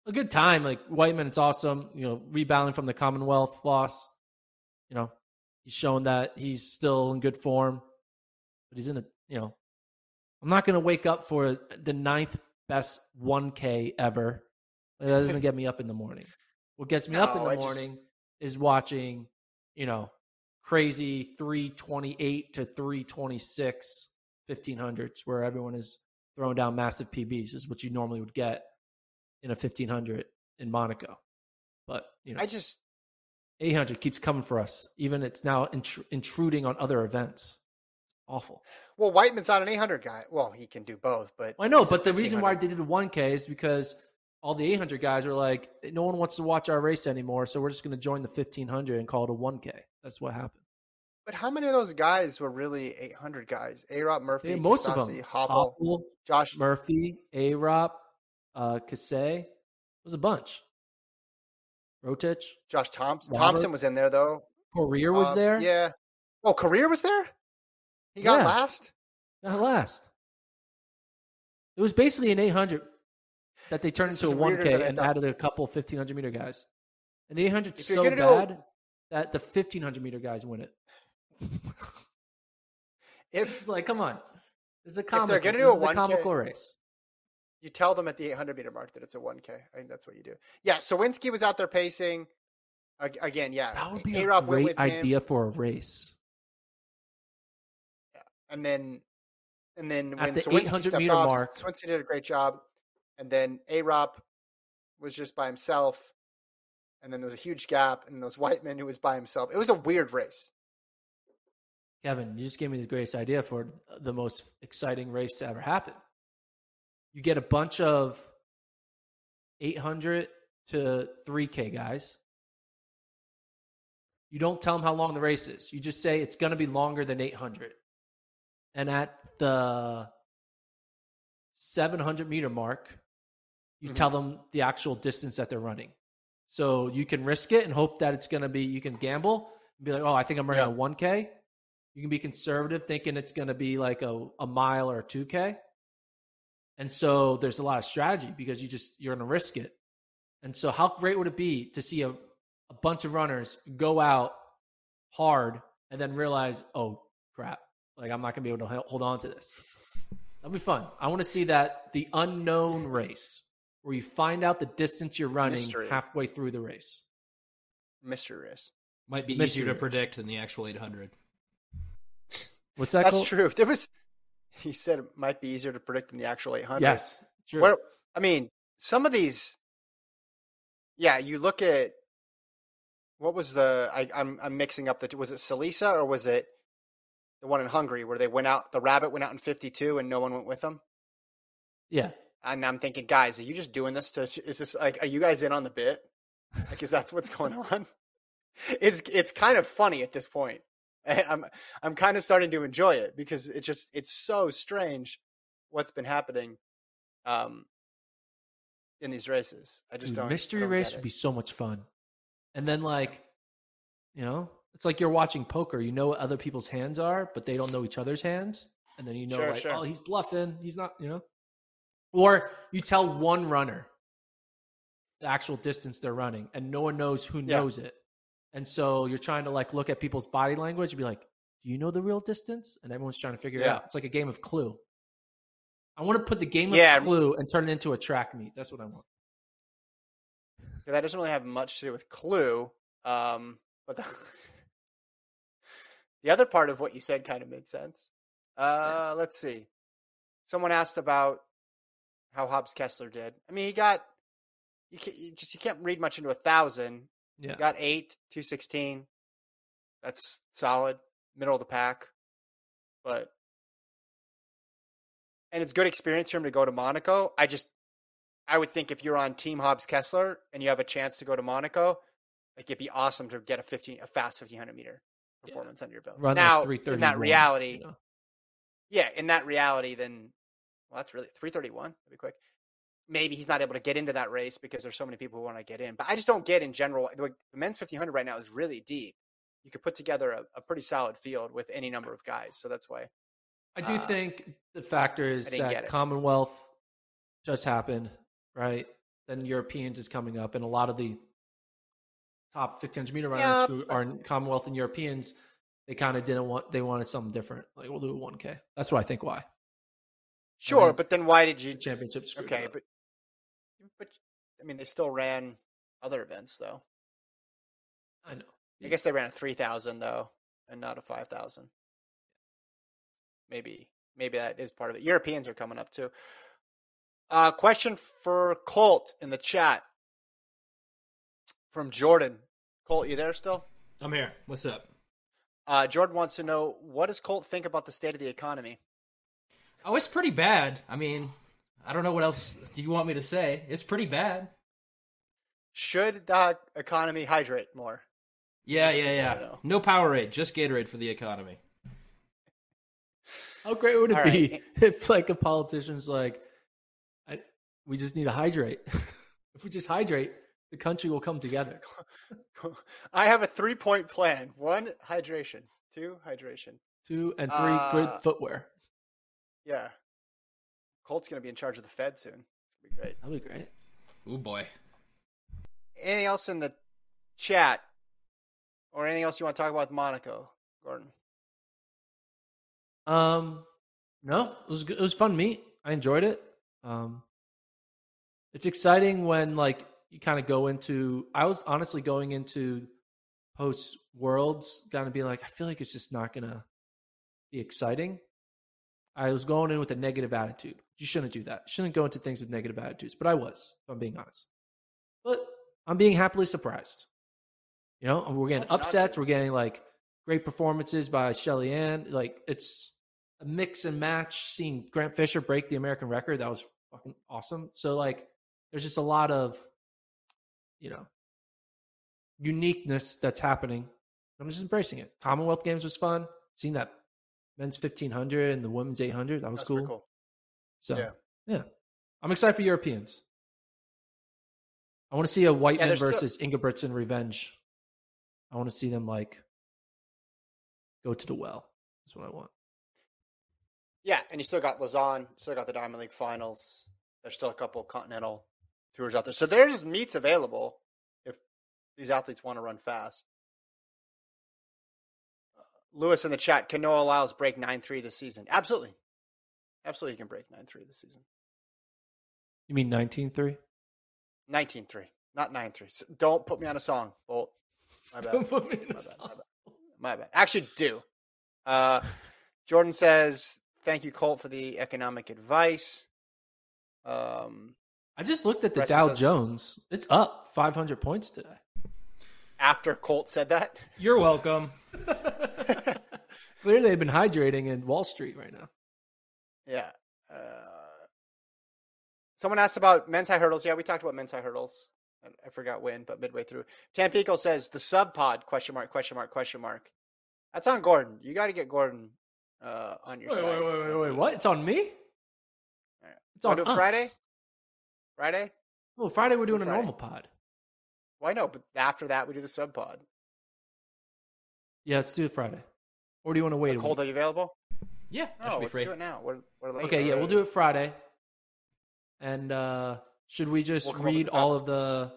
a good time. Like Wightman, it's awesome. You know, rebounding from the Commonwealth loss. You know, he's showing that he's still in good form, but he's in a, you know, I'm not going to wake up for the ninth best 1K ever. That doesn't get me up in the morning. What gets me up in the I just- morning is watching, you know, crazy 328 to 326 1500s where everyone is throwing down massive PBs is what you normally would get in a 1500 in Monaco. But, you know, I just 800 keeps coming for us. Even it's now intr- intruding on other events. Awful. Well, Wightman's not an 800 guy. Well, he can do both, but I know, but the reason why they did a 1K is because all the 800 guys are like, no one wants to watch our race anymore, so we're just going to join the 1500 and call it a 1K. That's what happened. But how many of those guys were really 800 guys? A. Rob Murphy, Yeah, most of them. Hoppel, Josh. Murphy, Arop, uh, Kasey. It was a bunch. Rotich. Josh Thompson. Robert? Thompson was in there though. Poirier was Hobbs, there. Yeah. Oh, Career was there. He got Yeah. last. At last. It was basically an 800 that they turned This into a 1K and added a couple 1500 meter guys. And the 800 is so gonna a- bad that the 1500 meter guys win it. If It's like, come on. It's a If they're gonna do a 1K comical race. you tell them at the 800 meter mark that it's a 1K, I think that's what you do. Yeah. Sowinski was out there pacing. Again, yeah. That would be Arop a great idea for a race. And then, and then At when the Sowinski 800 stepped meter off, mark- did a great job. And then A. Rob was just by himself. And then there was a huge gap, and those was Wightman who was by himself. It was a weird race. Kevin, you just gave me the greatest idea for uh, the most exciting race to ever happen. You get a bunch of 800 to 3K guys. You don't tell them how long the race is. You just say it's going to be longer than 800. And at the 700 meter mark, you Mhm. tell them the actual distance that they're running. So you can risk it and hope that it's going to be, you can gamble and be like, oh, I think I'm running Yeah. a 1K. You can be conservative thinking it's going to be like a, a mile or a 2K. And so there's a lot of strategy because you just, you're going to risk it. And so how great would it be to see a, a bunch of runners go out hard and then realize, oh crap, like I'm not going to be able to hold on to this. That'd be fun. I want to see that the unknown race where you find out the distance you're running Mystery. halfway through the race. Mystery race. Might be Mystery easier to predict than the actual 800. What's that That's called? true. There was, he said it might be easier to predict than the actual 800. Yes. True. Where, I mean, some of these, yeah, you look at what was the? I, I'm I'm mixing up the. Was it Silesia or was it the one in Hungary where they went out? The rabbit went out in 52 and no one went with them. yeah. And I'm thinking, guys, are you just doing this to? Is this like? Are you guys in on the bit? Like, is that's what's going on? It's it's kind of funny at this point. I'm I'm kind of starting to enjoy it because it just it's so strange what's been happening um in these races. I just Dude, don't mystery don't race would be so much fun. And then like, you know, it's like you're watching poker. You know what other people's hands are, but they don't know each other's hands. And then you know, Sure, like, sure. oh, he's bluffing. He's not, you know. Or you tell one runner the actual distance they're running, and no one knows who Yeah. knows it. And so you're trying to like look at people's body language and be like, "Do you know the real distance?" And everyone's trying to figure it out. It's like a game of Clue. I want to put the game of Clue and turn it into a track meet. That's what I want. That doesn't really have much to do with Clue. Um, but the, the other part of what you said kind of made sense. Uh, let's see. Someone asked about how Hobbs Kessler did. I mean, he got you, can, you just you can't read much into a thousand. Yeah. Got eight, two sixteen. That's solid, middle of the pack. But and it's good experience for him to go to Monaco. I just I would think if you're on Team Hobbs Kessler and you have a chance to go to Monaco, like it'd be awesome to get a 15 a fast 1500 meter performance under your belt. Run now, like in that reality, you know. yeah, in that reality, then well, that's really 331. That'd be quick. Maybe he's not able to get into that race because there's so many people who want to get in. But I just don't get in general. The the men's 1500 right now is really deep. You could put together a, a pretty solid field with any number of guys. So that's why. I do Uh, think the factor is that. Commonwealth just happened, right? Then Europeans is coming up, and a lot of the top 1500 meter runners Yeah, who are in Commonwealth and Europeans, they kind of didn't want, they wanted something different. Like, we'll do a 1K. That's what I think why. Sure, think but then why did you? Championship Okay, but but I mean, they still ran other events though. I know. I guess they ran a three thousand though, and not a five thousand. Maybe maybe that is part of it. Europeans are coming up too. Uh, question for Colt in the chat from Jordan. Colt, you there still? I'm here. What's up? Uh, Jordan wants to know what does Colt think about the state of the economy? Oh, it's pretty bad. I mean, I don't know what else do you want me to say. It's pretty bad. Should the economy hydrate more? Yeah, yeah, yeah. wanna know. No Powerade, just Gatorade for the economy. How great would it All be right. if, like, a politician's like, I, we just need to hydrate. if we just hydrate, the country will come together. I have a three point plan. One, hydration. Two, hydration. Two and three Uh, good footwear. Yeah. Colt's going to be in charge of the Fed soon. It's going to be great. That'll be great. Oh boy. Anything else in the chat? Or anything else you want to talk about with Monaco, Gordon? Um, no, it was good. it was fun meet. I enjoyed it. Um, it's exciting when like you kind of go into. I was honestly going into post worlds, kind of being like, I feel like it's just not gonna be exciting. I was going in with a negative attitude. You shouldn't do that. You shouldn't go into things with negative attitudes. But I was, if I'm being honest. But I'm being happily surprised. You know, we're getting How'd you not upsets. We're getting like great performances by Shelly Ann. Like it's a mix and match. Seeing Grant Fisher break the American record that was fucking awesome. So like, there's just a lot of, you know, uniqueness that's happening. I'm just embracing it. Commonwealth Games was fun. Seeing that men's 1500 and the women's 800 that was cool. cool. So Yeah. yeah. I'm excited for Europeans. I want to see a Wightman there's still- versus Ingebrigtsen revenge. I want to see them like go to the well. That's what I want. Yeah, and you still got Lausanne, still got the Diamond League finals. There's still a couple continental tours out there. So there's meets available if these athletes want to run fast. Lewis in the chat, can Noah Lyles break 9 3 this season? Absolutely. Absolutely, he can break 9 3 this season. You mean 19-3? 19 3, not 9 3. So don't put me on a song, Bolt. My bad. Don't put me My a bad, song. my bad. My bad. Actually, do. Uh, Jordan says, "Thank you, Colt, for the economic advice." Um, I just looked at the Preston Dow says- Jones. It's up 500 points today. after Colt said that, You're welcome. Clearly, they've been hydrating in Wall Street right now. yeah. Uh, someone asked about men's high hurdles. Yeah, we talked about men's high hurdles. I, I forgot when, but midway through, Tampico says the sub pod question mark question mark question mark. That's on Gordon. You got to get Gordon uh, on your Wait, side. wait, wait, wait, wait. What? It's on me? Alright. It's on Wanna do it us. Friday? Friday? Well, Friday we're doing a normal pod. Why no? But after that, we do the sub pod. Yeah, let's do it Friday. Or do you want to wait a Colt, week? are you available? Yeah, I No, be let's free. do it now. We're, we're late. Okay, yeah, we'll do it Friday. And uh should we just We'll come up with read all of the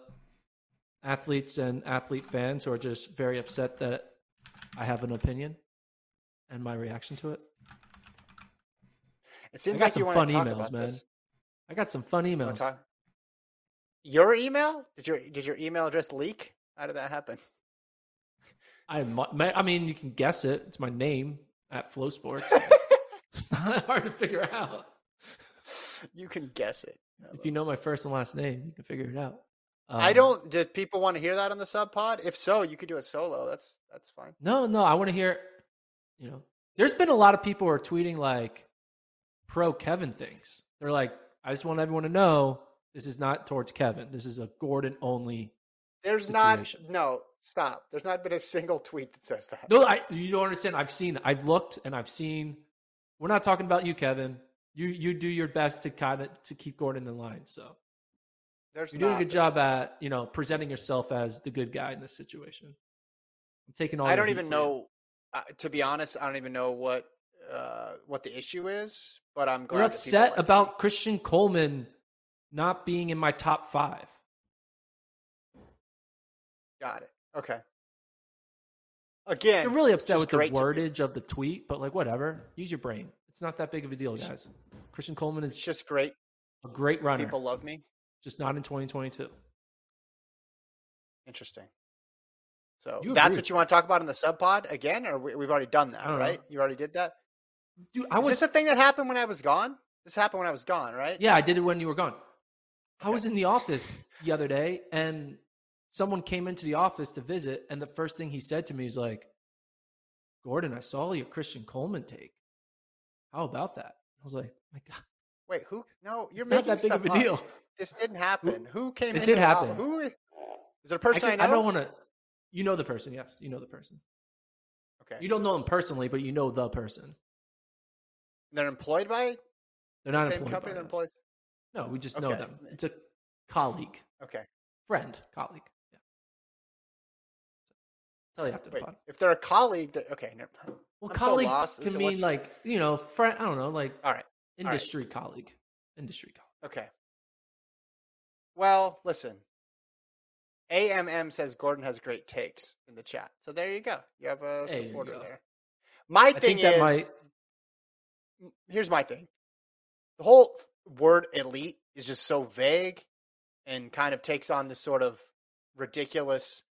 athletes and athlete fans who are just very upset that I have an opinion and my reaction to it? It I seems got like some you want fun to talk emails, man. this. I got some fun emails. Your email? Did your did your email address leak? How did that happen? I I mean, you can guess it. It's my name at FloSports. it's not hard to figure out. you can guess it. If you know my first and last name, you can figure it out. I Um, don't. Did people want to hear that on the sub pod? If so, you could do a solo. That's that's fine. No, no, I want to hear. You know, there's been a lot of people who are tweeting like pro Kevin things. They're like, I just want everyone to know This is not towards Kevin. This is a Gordon only. There's situation. not no stop. There's not been a single tweet that says that. No, I, you don't understand. I've seen, I've looked, and I've seen. We're not talking about you, Kevin. You you do your best to kind of to keep Gordon in line. So There's you're doing a good job at you know presenting yourself as the good guy in this situation. I'm taking all. I don't even know. Uh, to be honest, I don't even know what uh, what the issue is. But I'm glad You're upset like about me. Christian Coleman not being in my top five. Got it. Okay. Again, You're really upset with the wordage of the tweet, but like whatever. Use your brain. It's not that big of a deal, guys. Christian Coleman It's is just great. a great runner, People love me. just not in 2022. Interesting. So You that's agree. what you want to talk about in the sub pod again, or we, we've already done that, don't know. right? You already did that. Dude, I Is was this a thing that happened when I was gone? This happened when I was gone, right? Yeah, I did it when you were gone. I was in the office the other day and someone came into the office to visit and the first thing he said to me was like, "Gordon, I saw your Christian Coleman take. How about that?" I was like, "My god, Wait, who? No, you're it's not making that big of a up. deal." This didn't happen. Who came? It did happen. Who is? Is it a person I, can- know? I don't want to You know the person, yes. You know the person. Okay. You don't know him personally, but you know the person. They're employed by They're the not same employed company. by They're us. No, we just know them. It's a colleague, Okay. friend, colleague. Yeah. Tell you after the pod. if they're a colleague, that, okay. Never, Well, I'm so colleague lost can mean like you know, friend. I don't know, like all right. industry colleague, industry colleague. Okay. Well, listen. AMM says Gordon has great takes in the chat. So there you go. You have a There supporter there. My I thing think that is might. here's my thing. The whole word elite is just so vague and kind of takes on this sort of ridiculous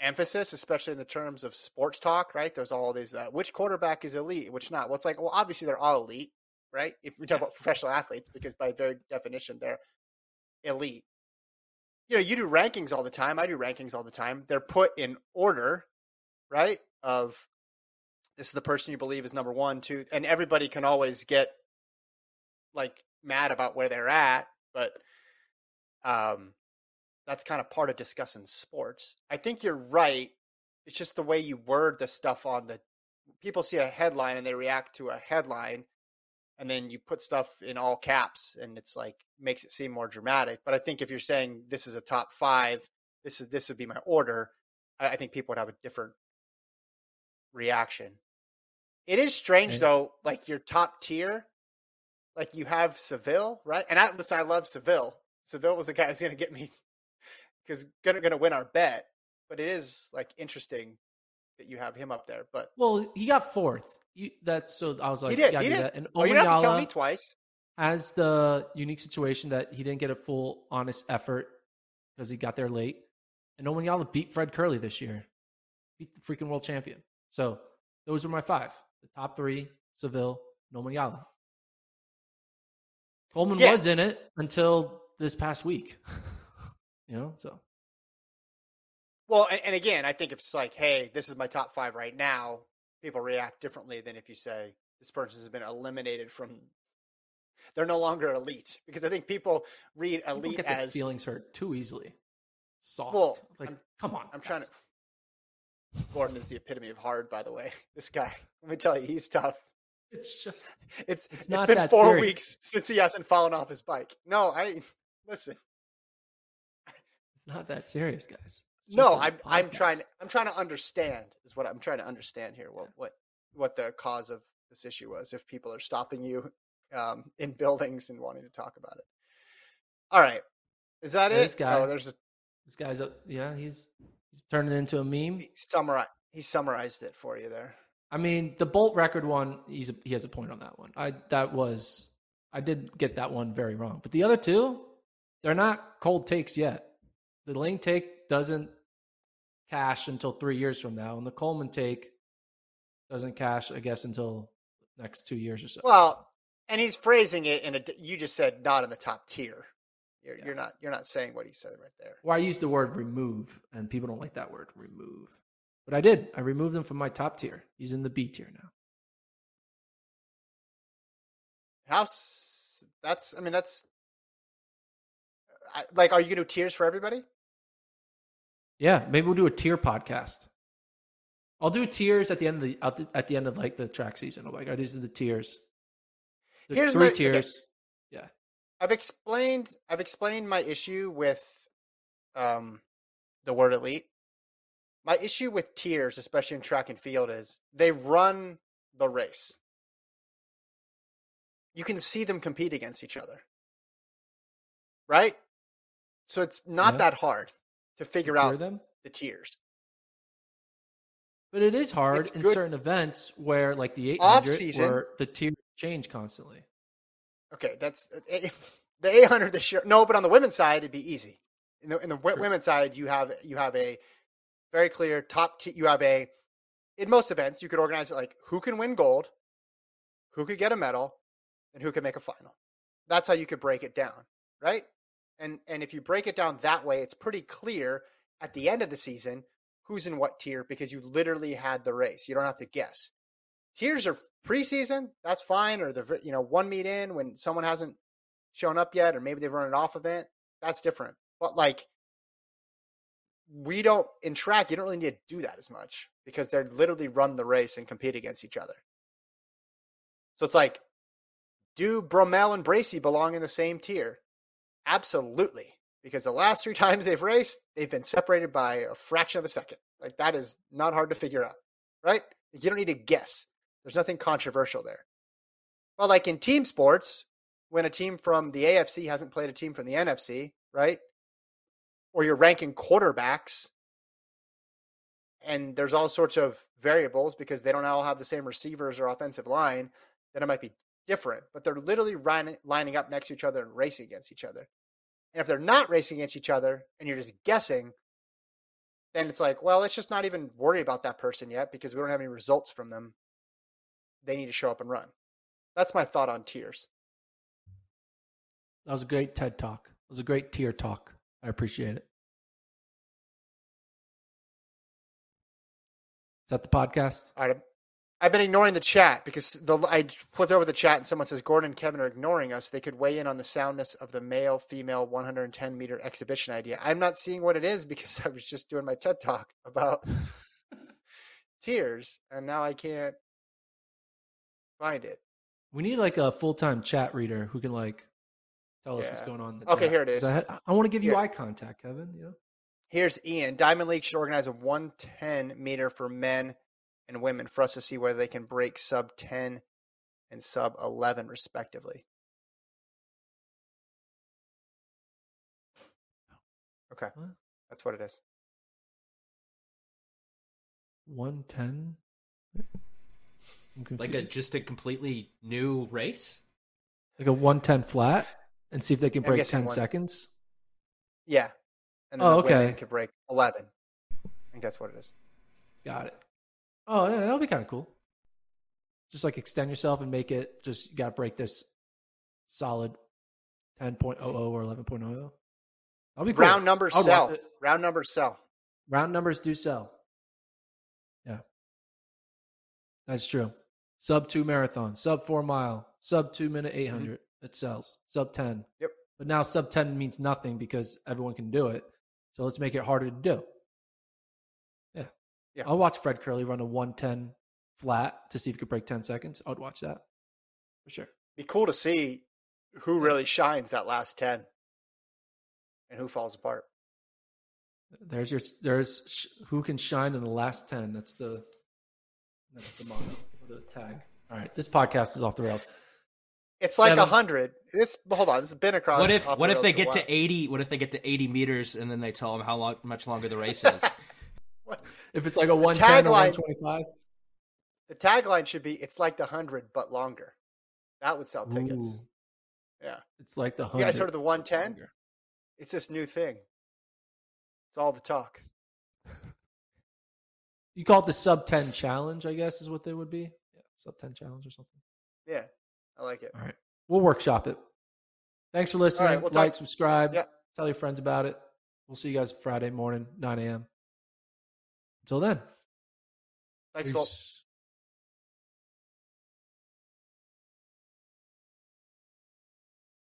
emphasis, especially in the terms of sports talk, right? There's all these, uh, which quarterback is elite, which not. Well, it's like, well, obviously they're all elite, right? If we talk about professional athletes, because by very definition, they're elite. You know, you do rankings all the time. I do rankings all the time. They're put in order, right? Of this is the person you believe is number one, two, and everybody can always get like mad about where they're at, but um, that's kind of part of discussing sports. I think you're right. It's just the way you word the stuff on the people see a headline and they react to a headline, and then you put stuff in all caps, and it's like makes it seem more dramatic. But I think if you're saying this is a top five, this is this would be my order. I, I think people would have a different reaction. It is strange though, like your top tier, like you have Seville, right? And I listen, I love Seville. Seville was the guy who's going to get me because gonna gonna win our bet. But it is like interesting that you have him up there. But Well, he got fourth. You, that's so. I was like, he did. gotta He did. that. And oh, you have to tell me twice. has the unique situation that he didn't get a full honest effort because he got there late. And Omanyala beat Fred Kerley this year, beat the freaking world champion. So those are my five: the top three, Seville, Nomanyala. Coleman Yeah. was in it until this past week. you know, so Well, and, and again, I think if it's like, hey, this is my top five right now, people react differently than if you say this person has been eliminated from. They're no longer elite because I think people read people elite their as feelings hurt too easily. Soft. Well, like, I'm- come on. I'm trying to. Gordon is the epitome of hard, by the way. This guy, let me tell you, he's tough. It's just It's It's it's not been that four serious. weeks since he hasn't fallen off his bike. No, I listen. it's not that serious, guys. No, just a I'm I'm trying I'm trying to understand is what I'm trying to understand here. What what what the cause of this issue was? If people are stopping you um, in buildings and wanting to talk about it. All right, is that Yeah, it? this guy- Oh, there's a This guy's a yeah. He's he's turning into a meme. he summarize he summarized it for you there. I mean, the Bolt record one. He's a, he has a point on that one. I that was I did get that one very wrong. But the other two, they're not cold takes yet. The Lane take doesn't cash until three years from now, and the Coleman take doesn't cash, I guess, until next two years or so. Well, and he's phrasing it in a. You just said not in the top tier. You're, Yeah. you're not. You're not saying what he said right there. Well, I used the word remove, and people don't like that word, remove. But I did. I removed him from my top tier. He's in the B tier now. House. That's. I mean, that's. I- like, are you gonna do tiers for everybody? Yeah, maybe we'll do a tier podcast. I'll do tiers at the end of the at the, end of like the track season. I'm like, oh, these are the tiers. The Here's three my- okay. tiers. I've explained I've explained my issue with um the word elite. My issue with tiers, especially in track and field, is they run the race. You can see them compete against each other. Right? So it's not Yeah. that hard to figure Tier out them. the tiers. But it is hard It's in good- certain events where, like the 800, Off-season- where the tiers change constantly. Okay, that's eh, the 800 this year. No, but on the women's side, it'd be easy. In the in the wo- women's side, you have you have a very clear top. T- you have a in most events you could organize it like who can win gold, who could get a medal, and who can make a final. That's how you could break it down, right? And and if you break it down that way, it's pretty clear at the end of the season who's in what tier because you literally had the race. You don't have to guess. Tiers are preseason, that's fine, or the you know one meet in when someone hasn't shown up yet, or maybe they've run an off event. That's different. But like, we don't in track. You don't really need to do that as much because they're literally run the race and compete against each other. So it's like, do Bromell and Bracy belong in the same tier? Absolutely, because the last three times they've raced, they've been separated by a fraction of a second. Like that is not hard to figure out, right? You don't need to guess. There's nothing controversial there. Well, like in team sports, when a team from the AFC hasn't played a team from the NFC, right? Or you're ranking quarterbacks, and there's all sorts of variables because they don't all have the same receivers or offensive line, then it might be different. But they're literally lining up next to each other and racing against each other. And if they're not racing against each other and you're just guessing, then it's like, well, let's just not even worry about that person yet because we don't have any results from them. They need to show up and run. That's my thought on tiers. That was a great TED talk. It was a great tier talk. I appreciate it. Is that the podcast? All right. I've been ignoring the chat because the I flipped over the chat and someone says Gordon and Kevin are ignoring us. They could weigh in on the soundness of the male female 110 meter exhibition idea. I'm not seeing what it is because I was just doing my TED talk about tiers and now I can't find it. We need like a full time chat reader who can like tell us what's going on. In the Okay, chat. here it is. I, I want to give you Here. eye contact, Kevin. You know? Here's Ian. Diamond League should organize a 110 meter for men and women for us to see whether they can break sub 10 and sub 11 respectively. Okay. What? That's what it is. 110? I'm Like a just a completely new race. like a 110 flat and see if they can I'm break 10 one- seconds. Yeah. And then Oh, the women okay. could break 11. I think that's what it is. Got it. Oh, yeah, that'll be kind of cool. Just like extend yourself and make it just, you got to break this solid 10.00 or 11.00. That'll be cool. Round numbers I'll sell. Round numbers sell. Round numbers do sell. Yeah. That's true. Sub two marathon, sub four mile, sub two minute 800. It sells. Sub 10. Mm-hmm. Yep. But now sub 10 means nothing because everyone can do it. So let's make it harder to do. Yeah. Yeah. I'll watch Fred Kerley run a 110 flat to see if he could break 10 seconds. I would watch that for sure. Be cool to see who really shines that last 10 and who falls apart. There's your, there's sh- who can shine in the last 10. That's the, that's the motto, the tag. All right. This podcast is off the rails. It's like a hundred. This hold on. This has been across. What if off what if they get while. to eighty? What if they get to eighty meters and then they tell them how long, much longer the race is? What? If it's like a 110 or 125. The tagline should be "It's like the hundred, but longer." That would sell tickets. Ooh, Yeah, it's like the you 100. guys heard of the one ten? It's this new thing. It's all the talk. You call it the sub 10 challenge, I guess is what they would be. Yeah, sub 10 challenge or something. Yeah, I like it. All right. We'll workshop it. Thanks for listening. we'll talk- like, subscribe, Yeah. tell your friends about it. We'll see you guys Friday morning, 9 a.m. Until then. Thanks, peace.